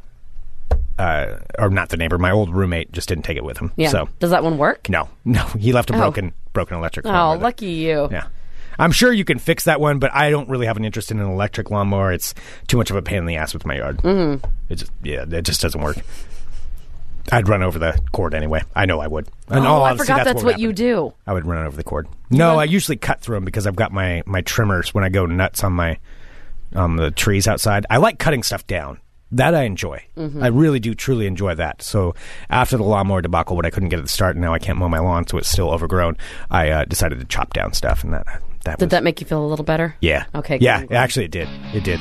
uh, or not the neighbor, my old roommate just didn't take it with him. yeah. So Does that one work? no, no, he left a Oh. broken broken electric. Oh, lawnmower there. lucky you. Yeah. I'm sure you can fix that one, but I don't really have an interest in an electric lawnmower. It's too much of a pain in the ass with my yard. Mm-hmm. It just, yeah, it just doesn't work. I'd run over the cord anyway. I know I would. In Oh, all I honesty, forgot that's, would what you do. I would run over the cord. No, I usually cut through them because I've got my my trimmers when I go nuts on my on the trees outside. I like cutting stuff down. That I enjoy. Mm-hmm. I really do truly enjoy that. So after the lawnmower debacle, when I couldn't get at the start, and now I can't mow my lawn, so it's still overgrown. I uh, decided to chop down stuff, and that that Did was that make you feel a little better? yeah. Okay, Yeah, good, actually, it did. It did.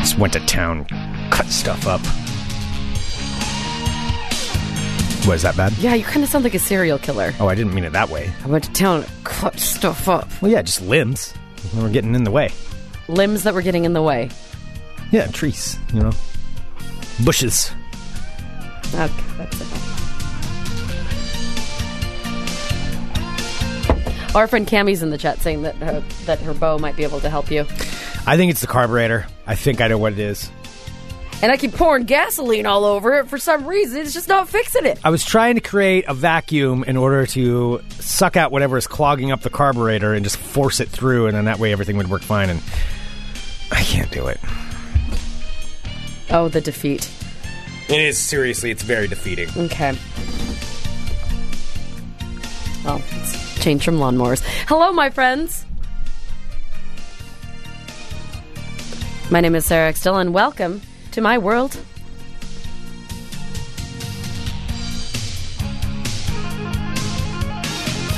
Just went to town, cut stuff up. Was that bad? Yeah, you kind of sound like a serial killer. Oh, I didn't mean it that way. I went to town cut stuff up. Well, yeah, just limbs. They were getting in the way. Limbs that were getting in the way. Yeah, trees. You know, bushes. Okay, that's it. Our friend Cammy's in the chat saying that her, that her bow might be able to help you. I think it's the carburetor. I think I know what it is. And I keep pouring gasoline all over it for some reason. It's just not fixing it. I was trying to create a vacuum in order to suck out whatever is clogging up the carburetor and just force it through, and then that way everything would work fine. And I can't do it. Oh, the defeat. It is seriously, it's very defeating. Okay. Well, let's change from lawnmowers. Hello, my friends. My name is Sarah X. and Welcome to my world.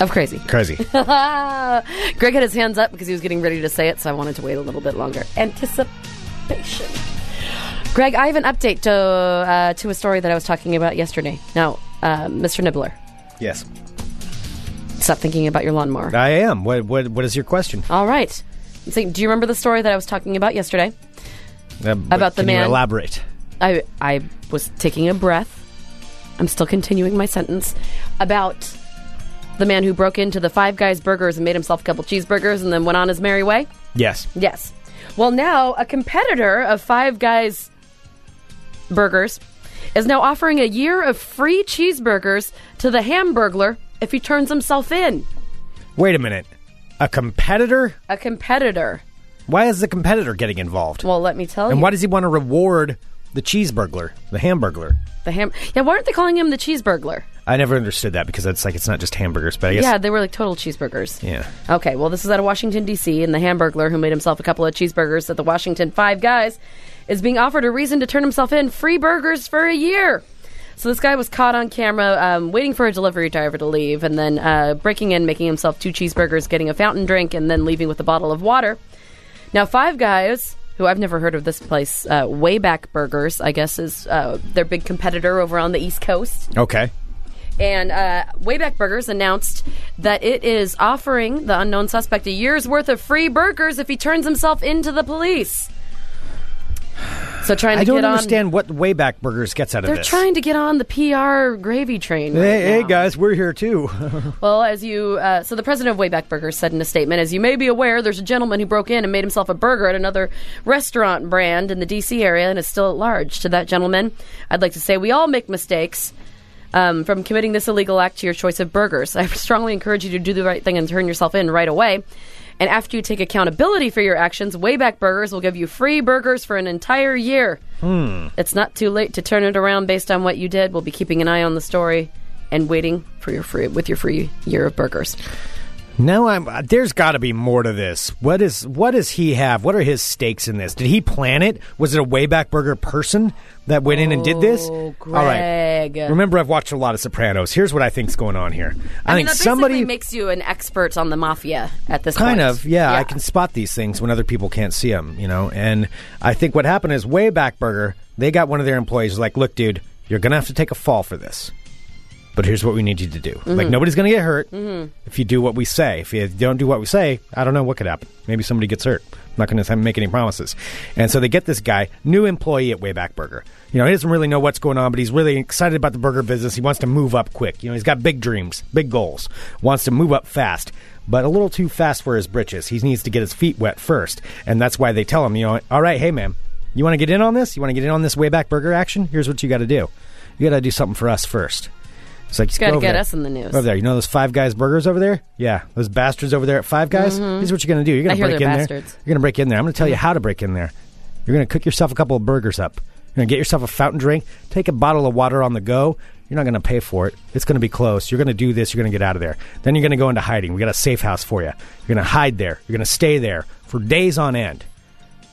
Of crazy. Crazy. Greg had his hands up because he was getting ready to say it, so I wanted to wait a little bit longer. Anticipation. Greg, I have an update to uh, to a story that I was talking about yesterday. Now, uh, Mr. Nibler, yes, stop thinking about your lawnmower. I am. What what what is your question? All right. I'm do you remember the story that I was talking about yesterday? Um, but About the can you man- elaborate. I I was taking a breath. I'm still continuing my sentence about the man who broke into the Five Guys Burgers and made himself a couple cheeseburgers and then went on his merry way. Yes. Yes. Well, now a competitor of Five Guys Burgers is now offering a year of free cheeseburgers to the Hamburglar if he turns himself in. Wait a minute. A competitor? A competitor. Why is the competitor getting involved? Well, let me tell and you. And why does he want to reward the cheeseburglar, the hamburglar? the ham? Yeah, why aren't they calling him the cheeseburglar? I never understood that because it's like it's not just hamburgers, but I guess Yeah, they were like total cheeseburgers. yeah. Okay, well, this is out of Washington, D.C., and the Hamburglar, who made himself a couple of cheeseburgers at the Washington Five Guys, is being offered a reason to turn himself in free burgers for a year. So this guy was caught on camera um, waiting for a delivery driver to leave, and then uh, breaking in, making himself two cheeseburgers, getting a fountain drink, and then leaving with a bottle of water. Now, Five Guys, who I've never heard of this place, uh, Wayback Burgers, I guess, is uh, their big competitor over on the East Coast. Okay. And uh, Wayback Burgers announced that it is offering the unknown suspect a year's worth of free burgers if he turns himself into the police. So trying to I don't get understand what Wayback Burgers gets out on. of They're this. trying to get on the PR gravy train. Right Hey, hey guys, we're here too. Well, as you, uh, so the president of Wayback Burgers said in a statement, as you may be aware, there's a gentleman who broke in and made himself a burger at another restaurant brand in the D.C. area and is still at large. To that gentleman, I'd like to say we all make mistakes. Um, from committing this illegal act to your choice of burgers, I strongly encourage you to do the right thing and turn yourself in right away. And after you take accountability for your actions, Wayback Burgers will give you free burgers for an entire year. Hmm. It's not too late to turn it around based on what you did. We'll be keeping an eye on the story and waiting for your free with your free year of burgers. No, I'm. uh, There's got to be more to this. What is? What does he have? What are his stakes in this? Did he plan it? Was it a Wayback Burger person that went in and did this? Oh, All right. Remember, I've watched a lot of Sopranos. Here's what I think's going on here. I, I mean, think somebody makes you an expert on the mafia at this point. kind point. of yeah, I can spot these things when other people can't see them. You know, and I think what happened is Wayback Burger. They got one of their employees like, look, dude, you're gonna have to take a fall for this. But here's what we need you to do. Mm-hmm. Like nobody's going to get hurt if you do what we say. If you don't do what we say, I don't know what could happen. Maybe somebody gets hurt. Not going to make any promises. And so they get this guy, new employee at Wayback Burger. You know, he doesn't really know what's going on, but he's really excited about the burger business. He wants to move up quick. You know, he's got big dreams, big goals. Wants to move up fast, but a little too fast for his britches. He needs to get his feet wet first, and that's why they tell him, you know, all right, hey man, you want to get in on this? You want to get in on this Wayback Burger action? Here's what you got to do. You got to do something for us first. It's like gotta get there. us in the news. Over there, you know those Five Guys burgers over there? Yeah, those bastards over there at Five Guys. Here's what you're gonna do. You're Mm-hmm. Gonna hear break in bastards. there. You're gonna break in there. I'm gonna tell you how to break in there. You're gonna cook yourself a couple of burgers up. You're gonna get yourself a fountain drink. Take a bottle of water on the go. You're not gonna pay for it. It's gonna be close. You're gonna do this. You're gonna get out of there. Then you're gonna go into hiding. We got a safe house for you. You're gonna hide there. You're gonna stay there for days on end.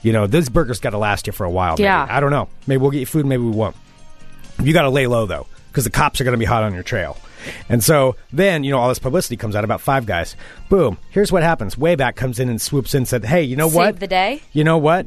You know, those burgers got to last you for a while. maybe. Yeah. I don't know. Maybe we'll get you food. Maybe we won't. You got to lay low though, because the cops are going to be hot on your trail. And so then, you know, all this publicity comes out about Five Guys. Boom. Here's what happens. Wayback comes in and swoops in and said, "Hey, you know Save what? the day? You know what?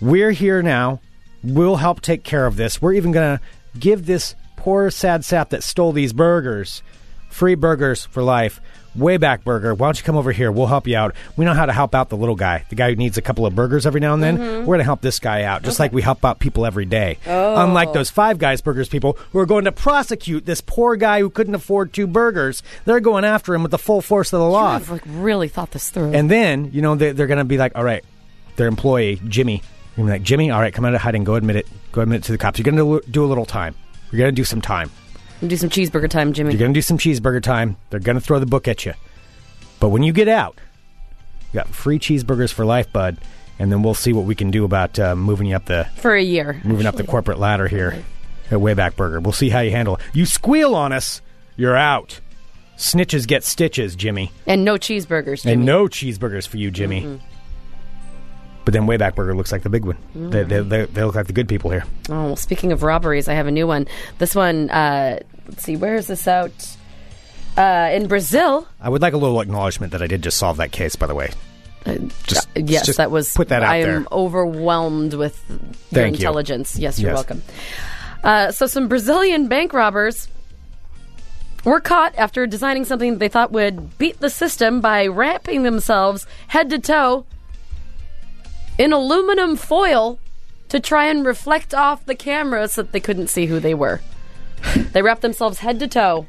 We're here now. We'll help take care of this. We're even going to give this poor sad sap that stole these burgers free burgers for life. Wayback Burger, why don't you come over here? We'll help you out. We know how to help out the little guy, the guy who needs a couple of burgers every now and then. Mm-hmm. We're going to help this guy out, just like we help out people every day. Unlike oh. those Five Guys Burgers people who are going to prosecute this poor guy who couldn't afford two burgers. They're going after him with the full force of the law. I've like really thought this through. And then, you know, they, they're going to be like, all right, their employee, Jimmy. You're like, Jimmy, all right, come out of hiding. Go admit it. Go admit it to the cops. You're going to do a little time. You're going to do some time. Do some cheeseburger time, Jimmy. You're going to do some cheeseburger time. They're going to throw the book at you. But when you get out, you got free cheeseburgers for life, bud. And then we'll see what we can do about uh, moving you up the for a year. moving up the corporate ladder here at Wayback Burger. We'll see how you handle it. You squeal on us, you're out. Snitches get stitches, Jimmy. And no cheeseburgers, Jimmy. And no cheeseburgers for you, Jimmy. But then Wayback Burger looks like the big one. They, they, they, they look like the good people here. Oh, well, speaking of robberies, I have a new one. This one, uh, let's see, where is this out? Uh, in Brazil. I would like a little acknowledgement that I did just solve that case, by the way. Just, Uh, Yes, just that was. put that out I am overwhelmed with your Thank you. intelligence. Yes, you're Yes. welcome. Uh, so, some Brazilian bank robbers were caught after designing something they thought would beat the system by wrapping themselves head to toe in aluminum foil to try and reflect off the camera so that they couldn't see who they were. they wrapped themselves head to toe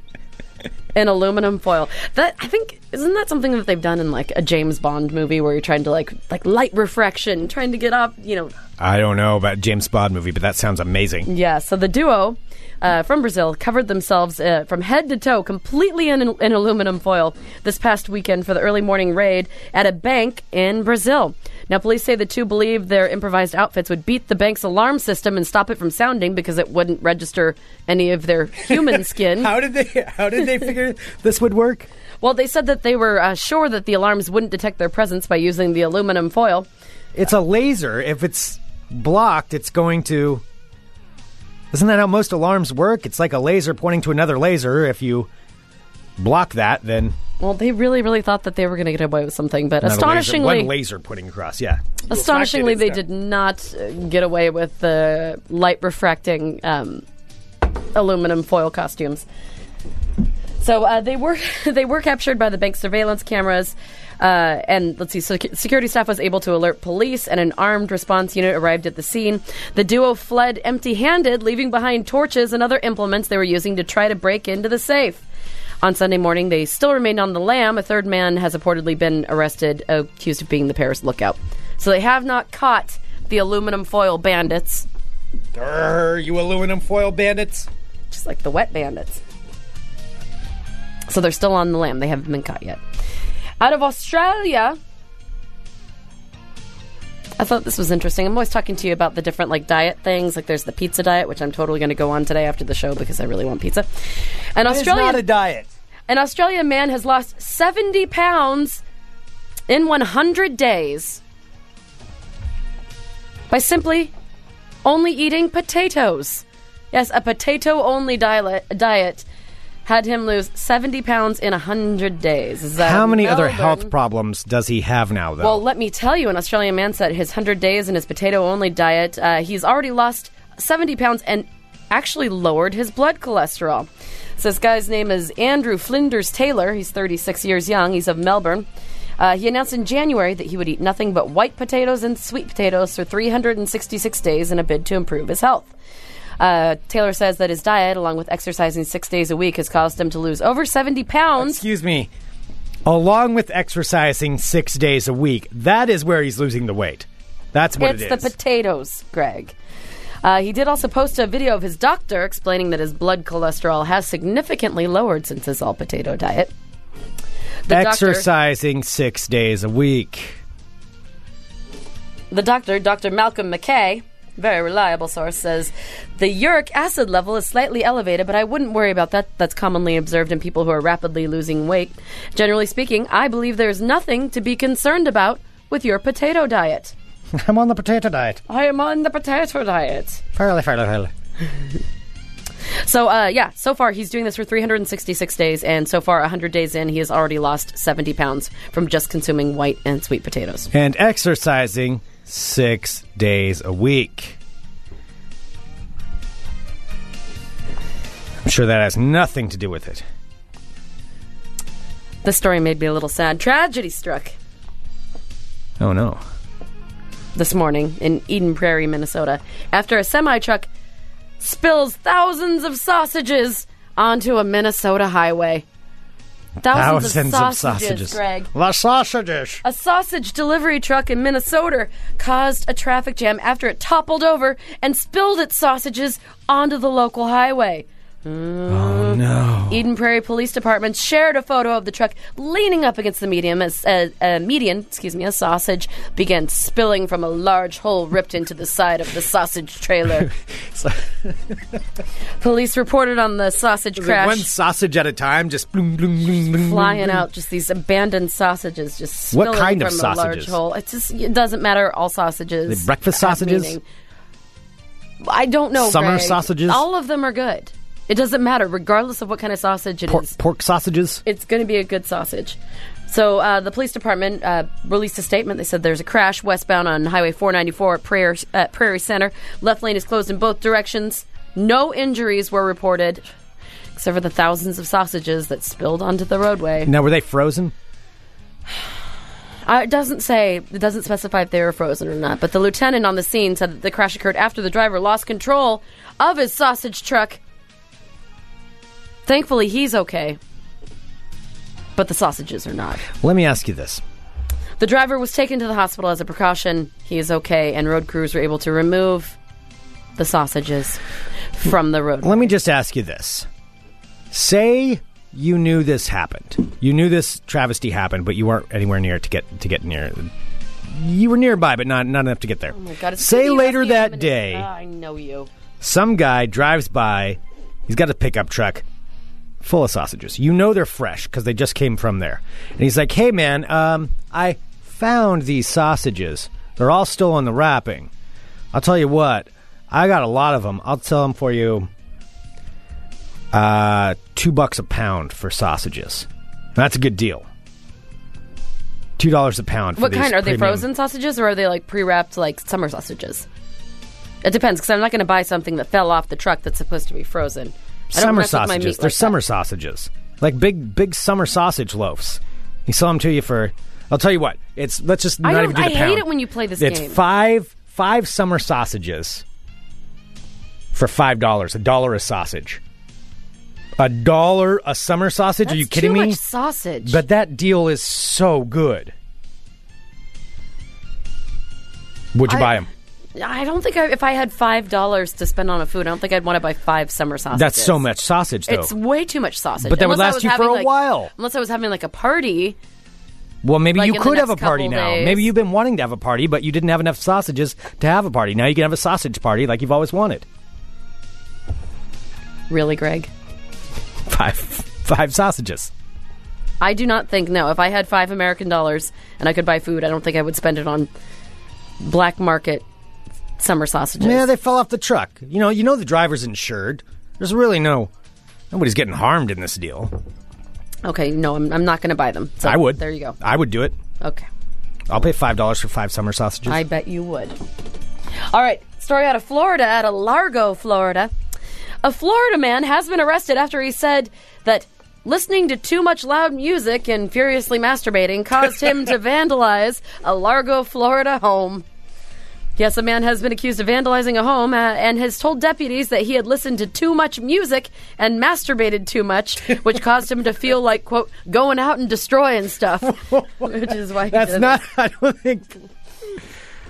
in aluminum foil. That I think isn't that something that they've done in like a James Bond movie where you're trying to like like light refraction, trying to get up, you know. I don't know about James Bond movie, but that sounds amazing. Yeah, so the duo uh, from Brazil covered themselves uh, from head to toe completely in, in aluminum foil this past weekend for the early morning raid at a bank in Brazil. Now, police say the two believe their improvised outfits would beat the bank's alarm system and stop it from sounding because it wouldn't register any of their human skin. How did they? How did they figure this would work? well, they said that they were uh, sure that the alarms wouldn't detect their presence by using the aluminum foil. It's a laser. If it's blocked, it's going to. Isn't that how most alarms work? It's like a laser pointing to another laser. If you block that, then Well, they really, really thought that they were going to get away with something, but another astonishingly, laser, one laser pointing across. Yeah. astonishingly, they did not uh, get away with the light refracting um, aluminum foil costumes. So uh, they were they were captured by the bank's surveillance cameras, uh, and let's see. Sec- security staff was able to alert police, and an armed response unit arrived at the scene. The duo fled empty-handed, leaving behind torches and other implements they were using to try to break into the safe. On Sunday morning, they still remained on the lam. A third man has reportedly been arrested, accused of being the Paris lookout. So they have not caught the aluminum foil bandits, Grr, you aluminum foil bandits. just like the wet bandits. So they're still on the lam. They haven't been caught yet. Out of Australia, I thought this was interesting. I'm always talking to you about the different like diet things. Like there's the pizza diet, which I'm totally going to go on today after the show because I really want pizza. And Australia, not a diet. An Australian man has lost 70 pounds in 100 days by simply only eating potatoes. Yes, a potato only diet, had him lose 70 pounds in 100 days. How many other health problems does he have now, though? Well, let me tell you, an Australian man said his 100 days in his potato only diet, uh, he's already lost 70 pounds and actually lowered his blood cholesterol. So this guy's name is Andrew Flinders Taylor. He's 36 years young. He's of Melbourne. Uh, he announced in January that he would eat nothing but white potatoes and sweet potatoes for 366 days in a bid to improve his health. Uh, Taylor says that his diet, along with exercising six days a week, has caused him to lose over 70 pounds. Excuse me. Along with exercising six days a week, that is where he's losing the weight. That's what it's it the potatoes, Greg. Uh, he did also post a video of his doctor explaining that his blood cholesterol has significantly lowered since his all potato diet. The doctor, exercising six days a week. the doctor, Dr. Malcolm McKay, very reliable source, says the uric acid level is slightly elevated, but I wouldn't worry about that. That's commonly observed in people who are rapidly losing weight. Generally speaking, I believe there's nothing to be concerned about with your potato diet. I'm on the potato diet. I am on the potato diet. Fairly, fairly, fairly. So, uh, yeah, so far he's doing this for 366 days, and so far, 100 days in, he has already lost 70 pounds from just consuming white and sweet potatoes. And exercising six days a week. I'm sure that has nothing to do with it. This story made me a little sad. Tragedy struck Oh no. This morning in Eden Prairie, Minnesota, after a semi truck spills thousands of sausages onto a Minnesota highway. Thousands, Thousands of, of sausages, sausages. Greg. The sausages. A sausage delivery truck in Minnesota caused a traffic jam after it toppled over and spilled its sausages onto the local highway. Oh no. Eden Prairie Police Department shared a photo of the truck leaning up against the medium as uh, uh, median, excuse me, a sausage began spilling from a large hole ripped into the side of the sausage trailer. Police reported on the sausage crash one sausage at a time, just bloom, bloom, bloom, bloom, flying out, just these abandoned sausages, just What spilling kind of from a large hole. It just it doesn't matter. All sausages, They breakfast sausages? I don't know. Summer Greg. sausages? All of them are good. It doesn't matter, regardless of what kind of sausage it is. Pork, pork sausages. It's going to be a good sausage. So uh, the police department uh, released a statement. They said there's a crash westbound on Highway 494 at Prairie, uh, Prairie Center. Left lane is closed in both directions. No injuries were reported, except for the thousands of sausages that spilled onto the roadway. Now, were they frozen? Uh, it doesn't say, it doesn't specify if they were frozen or not. But the lieutenant on the scene said that the crash occurred after the driver lost control of his sausage truck. Thankfully, he's okay, but the sausages are not. Let me ask you this. The driver was taken to the hospital as a precaution. He is okay, and road crews were able to remove the sausages from the road. Let me just ask you this. Say you knew this happened. You knew this travesty happened, but you weren't anywhere near to get to get near you were nearby, but not not enough to get there. Oh my God, Say later rusty in a that day, Ah, I know you. some guy drives by. He's got a pickup truck full of sausages. You know they're fresh because they just came from there. And he's like, "Hey man, um, I found these sausages. They're all still on the wrapping. I'll tell you what, I got a lot of them. I'll sell them for you. Uh, two bucks a pound for sausages. That's a good deal. Two dollars a pound. For What kind? Are they premium- frozen sausages or are they like pre-wrapped like summer sausages? It depends because I'm not going to buy something that fell off the truck that's supposed to be frozen. Summer mess with my sausages. They're like that. summer sausages, like big, big summer sausage loaves. You sell them to you for. I'll tell you what. It's let's just not even do the I hate it when you play this it's game. five five summer sausages for five dollars. A dollar a sausage. A dollar a summer sausage? That's Are you kidding me? Sausage. But that deal is so good. Would you I- buy them? I don't think I, if I had five dollars to spend on a food, I don't think I'd want to buy five summer sausages. That's so much sausage, though. It's way too much sausage. But that would Unless I last you for a like- while. Unless I was having like a party. Well, maybe Like you could have a party now. days. Maybe you've been wanting to have a party, but you didn't have enough sausages to have a party. Now you can have a sausage party like you've always wanted. Really, Greg? Five, five sausages. I do not think no. If I had five American dollars and I could buy food, I don't think I would spend it on black market summer sausages. Yeah, they fell off the truck. You know, you know the driver's insured. There's really no nobody's getting harmed in this deal. okay, no, I'm, I'm not going to buy them. So I would. There you go. I would do it. Okay, I'll pay five dollars for five summer sausages. I bet you would. All right, story out of Florida, out of Largo, Florida. A Florida man has been arrested after he said that listening to too much loud music and furiously masturbating caused him to vandalize a Largo, Florida home. Yes, a man has been accused of vandalizing a home uh, and has told deputies that he had listened to too much music and masturbated too much, which caused him to feel like, quote, going out and destroying stuff. which is why he That's did not. I don't think.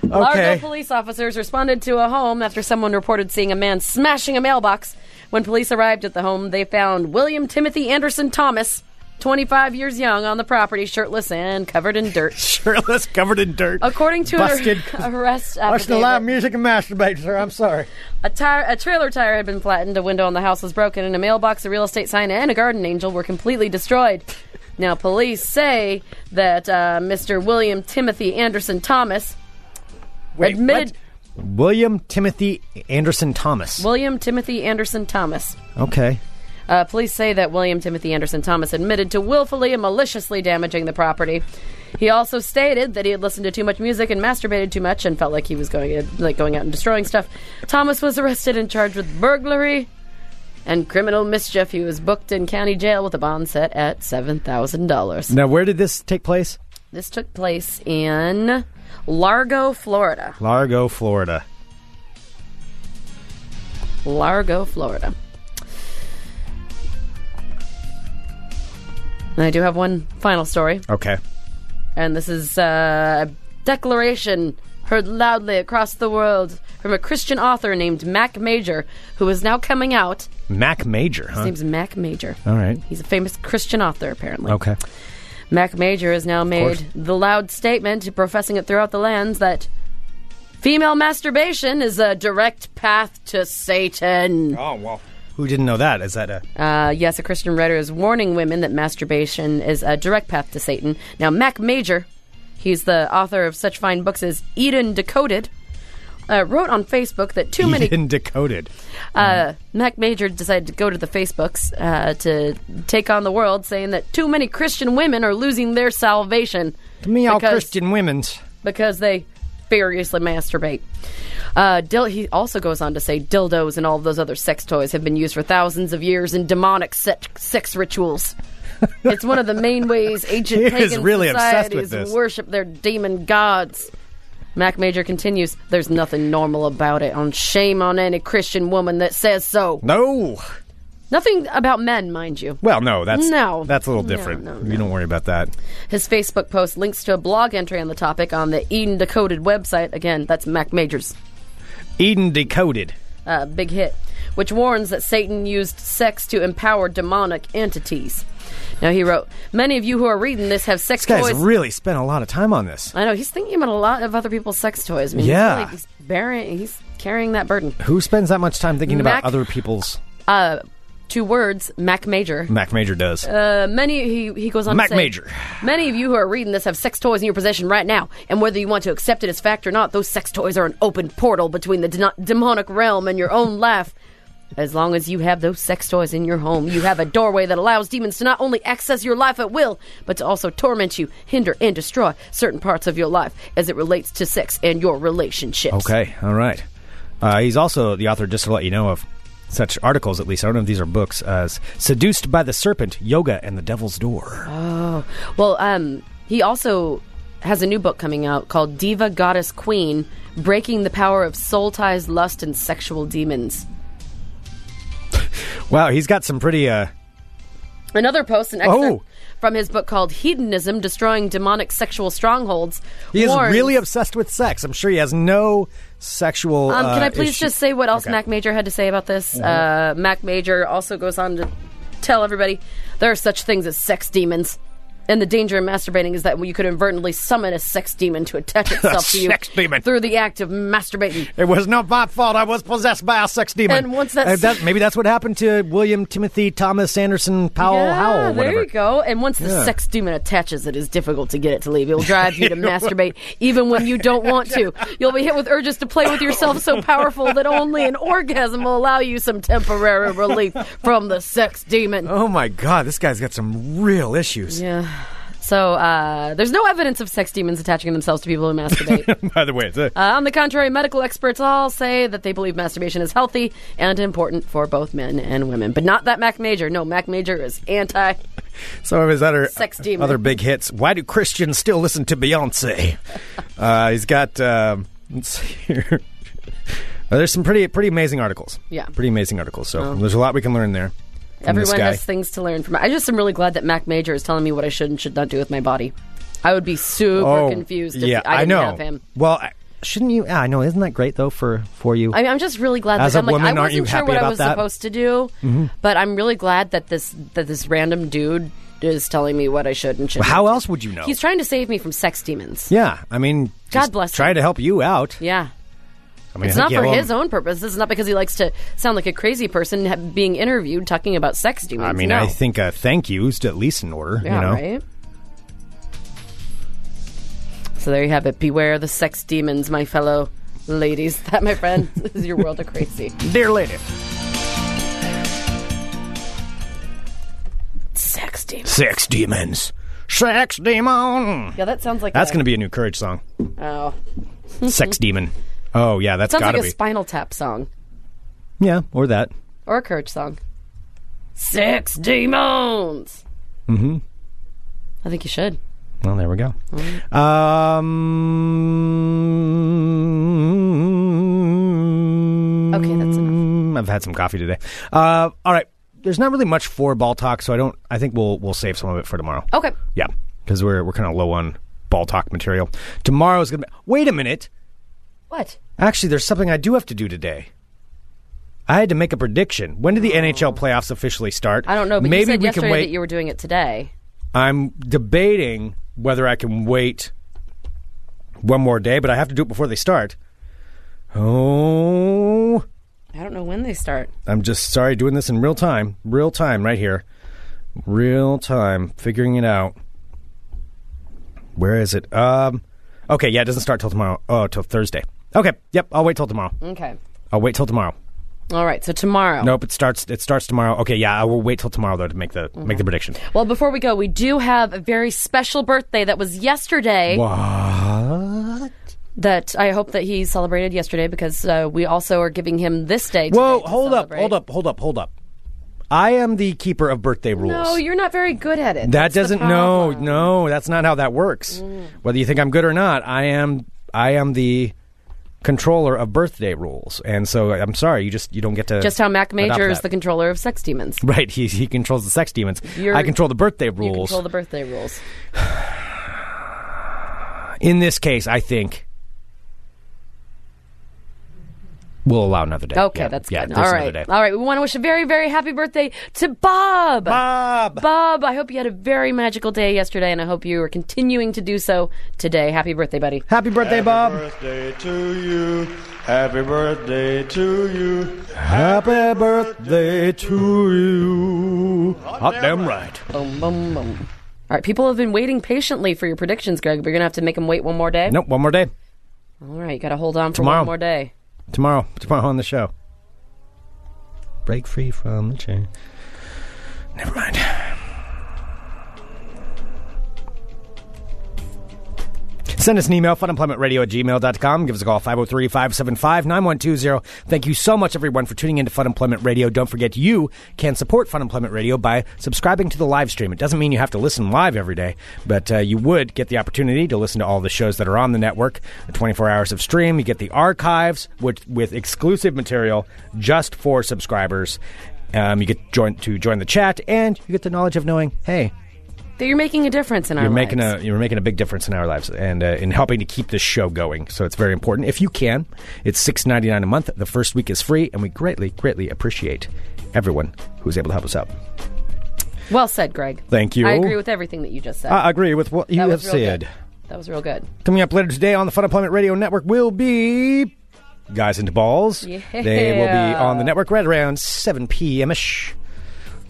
Largo Okay. police officers responded to a home after someone reported seeing a man smashing a mailbox. When police arrived at the home, they found William Timothy Anderson Thomas, 25 years young, on the property, shirtless and covered in dirt. Shirtless, covered in dirt. According to Busted. an arrest affidavit, Watching a lot of music and masturbate, sir. I'm sorry. a, tire, a trailer tire had been flattened, a window in the house was broken, and a mailbox, a real estate sign, and a garden angel were completely destroyed. Now, police say that uh, Mr. William Timothy Anderson Thomas Wait, admitted. what? William Timothy Anderson Thomas. William Timothy Anderson Thomas. okay. Uh, police say that William Timothy Anderson Thomas admitted to willfully and maliciously damaging the property. He also stated that he had listened to too much music and masturbated too much and felt like he was going like going out and destroying stuff. Thomas was arrested and charged with burglary and criminal mischief. He was booked in county jail with a bond set at seven thousand dollars. Now, where did this take place? This took place in Largo, Florida. Largo, Florida. Largo, Florida. And I do have one final story. Okay. And this is uh, a declaration heard loudly across the world from a Christian author named Mac Major, who is now coming out. Mac Major, His huh? name's Mac Major. All right. He's a famous Christian author, apparently. Okay. Mac Major has now made the loud statement, professing it throughout the lands, that female masturbation is a direct path to Satan. Oh, well. Who didn't know that? Is that a. Uh, yes, a Christian writer is warning women that masturbation is a direct path to Satan. Now, Mac Major, he's the author of such fine books as Eden Decoded, uh, wrote on Facebook that too many. Eden Decoded. Uh, Mac Major decided to go to the Facebooks uh, to take on the world, saying that too many Christian women are losing their salvation To me, all because- Christian women's. because they furiously masturbate. Uh, dil- he also goes on to say dildos and all of those other sex toys have been used for thousands of years in demonic sex, sex rituals. it's one of the main ways ancient He is pagan really obsessed with societies worship their demon gods. Mac Major continues, There's nothing normal about it. On shame on any Christian woman that says so. No. Nothing about men, mind you. Well, no, that's No. that's a little No, different. no, You don't worry about that. His Facebook post links to a blog entry on the topic on the Eden Decoded website. Again, that's Mac Major's Eden Decoded. uh, big hit, which warns that Satan used sex to empower demonic entities. Now he wrote, "Many of you who are reading this have sex This guy's toys." really spent a lot of time on this. I know he's thinking about a lot of other people's sex toys. I mean, Yeah. he's, really, he's bearing, he's carrying that burden. Who spends that much time thinking Mac- about other people's? Uh, two words, Mac Major. Mac Major does. Uh, many he he goes on. Mac to say, Major. Many of you who are reading this have sex toys in your possession right now, and whether you want to accept it as fact or not, those sex toys are an open portal between the de- demonic realm and your own life. As long as you have those sex toys in your home, you have a doorway that allows demons to not only access your life at will, but to also torment you, hinder, and destroy certain parts of your life as it relates to sex and your relationships. Okay, all right. Uh, he's also the author, just to let you know, of such articles, at least. I don't know if these are books, as Seduced by the Serpent, Yoga, and the Devil's Door. Oh, well, um, he also has a new book coming out called Diva Goddess Queen Breaking the Power of Soul Ties, Lust, and Sexual Demons. Wow, he's got some pretty. Uh, Another post, an excerpt Oh. from his book called Hedonism Destroying Demonic Sexual Strongholds. he is warns- really obsessed with sex. I'm sure he has no sexual. Um, can uh, I please issue- just say what else Okay. Mac Major had to say about this? Uh, Mac Major also goes on to tell everybody there are such things as sex demons. And the danger in masturbating is that you could inadvertently summon a sex demon to attach itself to you sex demon. through the act of masturbating. It was not my fault. I was possessed by a sex demon. And once that Uh, se- maybe that's what happened to William Timothy Thomas Anderson Powell yeah, Howell. there Whatever. you go. And once the Yeah. sex demon attaches, it is difficult to get it to leave. It will drive you to masturbate even when you don't want to. You'll be hit with urges to play with yourself so powerful that only an orgasm will allow you some temporary relief from the sex demon. Oh my God, this guy's got some real issues. Yeah. So uh, there's no evidence of sex demons attaching themselves to people who masturbate. By the way, it's a, Uh, on the contrary, medical experts all say that they believe masturbation is healthy and important for both men and women. But not that Mac Major. No, Mac Major is anti. some of his other Sex demon. other big hits. Why do Christians still listen to Beyonce? uh, he's got. Um, let's see here. Uh, there's some pretty pretty amazing articles. Yeah. pretty amazing articles. So there's a lot we can learn there. Everyone has things to learn from. I just am really glad that Mac Major is telling me what I should and should not do with my body. I would be super confused if Oh, yeah, I didn't know. have him. Well, I, shouldn't you? Yeah, I know. Isn't that great though for for you? I mean, I'm just really glad As that a I'm like woman, I aren't wasn't you sure happy what I about was that? Mm-hmm. supposed to do, but I'm really glad that this that this random dude is telling me what I should and shouldn't. Do. How else would you know? He's trying to save me from sex demons. yeah, I mean, God just bless Trying him. to help you out. Yeah. I mean, It's I not for his own- purpose. This is not because he likes to sound like a crazy person ha- being interviewed talking about sex demons. I mean, no. I think a thank you is at least in order. Yeah, you know, right. So there you have it. Beware the sex demons, my fellow ladies. That, my friend, is your world of crazy. dear lady. Sex demons. Sex demons. Sex demon. Yeah, that sounds like That's a, going to be a new courage song. Oh, Sex demon. Oh yeah, that's sounds got like to a. Spinal Tap song yeah, or that. or a courage song. Sex demons. Mm-hmm. I think you should. Well, there we go. Um, Okay, that's enough. I've had some coffee today. Uh, all right. There's not really much for ball talk, so I don't. I think we'll we'll save some of it for tomorrow. Okay. Yeah, because we're we're kind of low on ball talk material. Tomorrow's gonna. be... Wait a minute. What? Actually, there's something I do have to do today. I had to make a prediction. When do the NHL playoffs officially start? I don't know, but Maybe you said we yesterday can wait. that you were doing it today. I'm debating whether I can wait one more day, but I have to do it before they start. Oh, I don't know when they start. I'm just sorry doing this in real time. Real time right here. Real time figuring it out. Where is it? Um Okay, yeah, it doesn't start till tomorrow. Oh, till Thursday. Okay, yep, I'll wait till tomorrow. Okay. I'll wait till tomorrow. All right. So tomorrow. Nope, it starts it starts tomorrow. Okay, yeah, I will wait till tomorrow though to make the make the prediction. Well, before we go, we do have a very special birthday that was yesterday. What? That I hope that he celebrated yesterday because uh, we also are giving him this day. Whoa, hold up, hold up, hold up, hold up. I am the keeper of birthday rules. No, you're not very good at it. that That's doesn't no, no, that's not how that works. Mm. Whether you think I'm good or not, I am I am the controller of birthday rules. And so I'm sorry, you just you don't get to Just how Mac Major is the controller of sex demons. Right, he he controls the sex demons. You're- I control the birthday rules. You control the birthday rules. In this case, I think We'll allow another day. Okay, Yeah, that's yeah, good. there's All another right. day. All right. We want to wish a very, very happy birthday to Bob. Bob. Bob, I hope you had a very magical day yesterday, and I hope you are continuing to do so today. Happy birthday, buddy. Happy birthday, Bob. Happy birthday to you. Happy birthday to you. Happy birthday to you. Hot damn right. Boom, boom, boom. All right. People have been waiting patiently for your predictions, Greg, but you're going to have to make them wait one more day. Nope, one more day. All right. You got to hold on for Tomorrow. one more day. Tomorrow. Tomorrow on the show. Break free from the chain. Never mind. Send us an email, funemploymentradio at gmail.com. Give us a call, 503 575 9120. Thank you so much, everyone, for tuning into Fun Employment Radio. Don't forget, you can support Fun Employment Radio by subscribing to the live stream. It doesn't mean you have to listen live every day, but uh, you would get the opportunity to listen to all the shows that are on the network, the 24 hours of stream. You get the archives with, with exclusive material just for subscribers. Um, you get join, to join the chat, and you get the knowledge of knowing, hey, That you're making a difference in our you're making lives. a you're making a big difference in our lives and uh, in helping to keep this show going. So it's very important. If you can, it's six ninety nine a month. The first week is free, and we greatly greatly appreciate everyone who's able to help us out. Well said, Greg. Thank you. I agree with everything that you just said. I agree with what you that have said. good. That was real good. Coming up later today on the Fun Employment Radio Network will be Guys into Balls. Yeah. They will be on the network right around seven p.m. ish.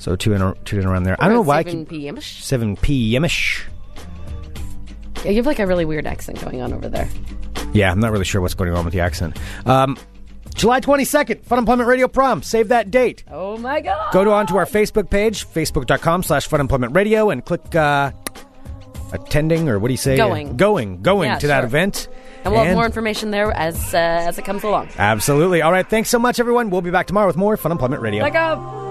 So tune in, tune in around there. I don't know why 7 keep p.m. seven p.m. ish. Yeah, you have like a really weird accent going on over there. Yeah, I'm not really sure what's going on with the accent. Um, July 22nd, Fun Employment Radio Prom. Save that date. Oh my god! Go to onto our Facebook page, facebook.com slash Fun Employment Radio, and click uh, attending, or what do you say? Going. Going. Going Yeah, to that sure. event. and we'll have more information there as uh, as it comes along. Absolutely. All right. Thanks so much, everyone. We'll be back tomorrow with more Fun Employment Radio. Like a.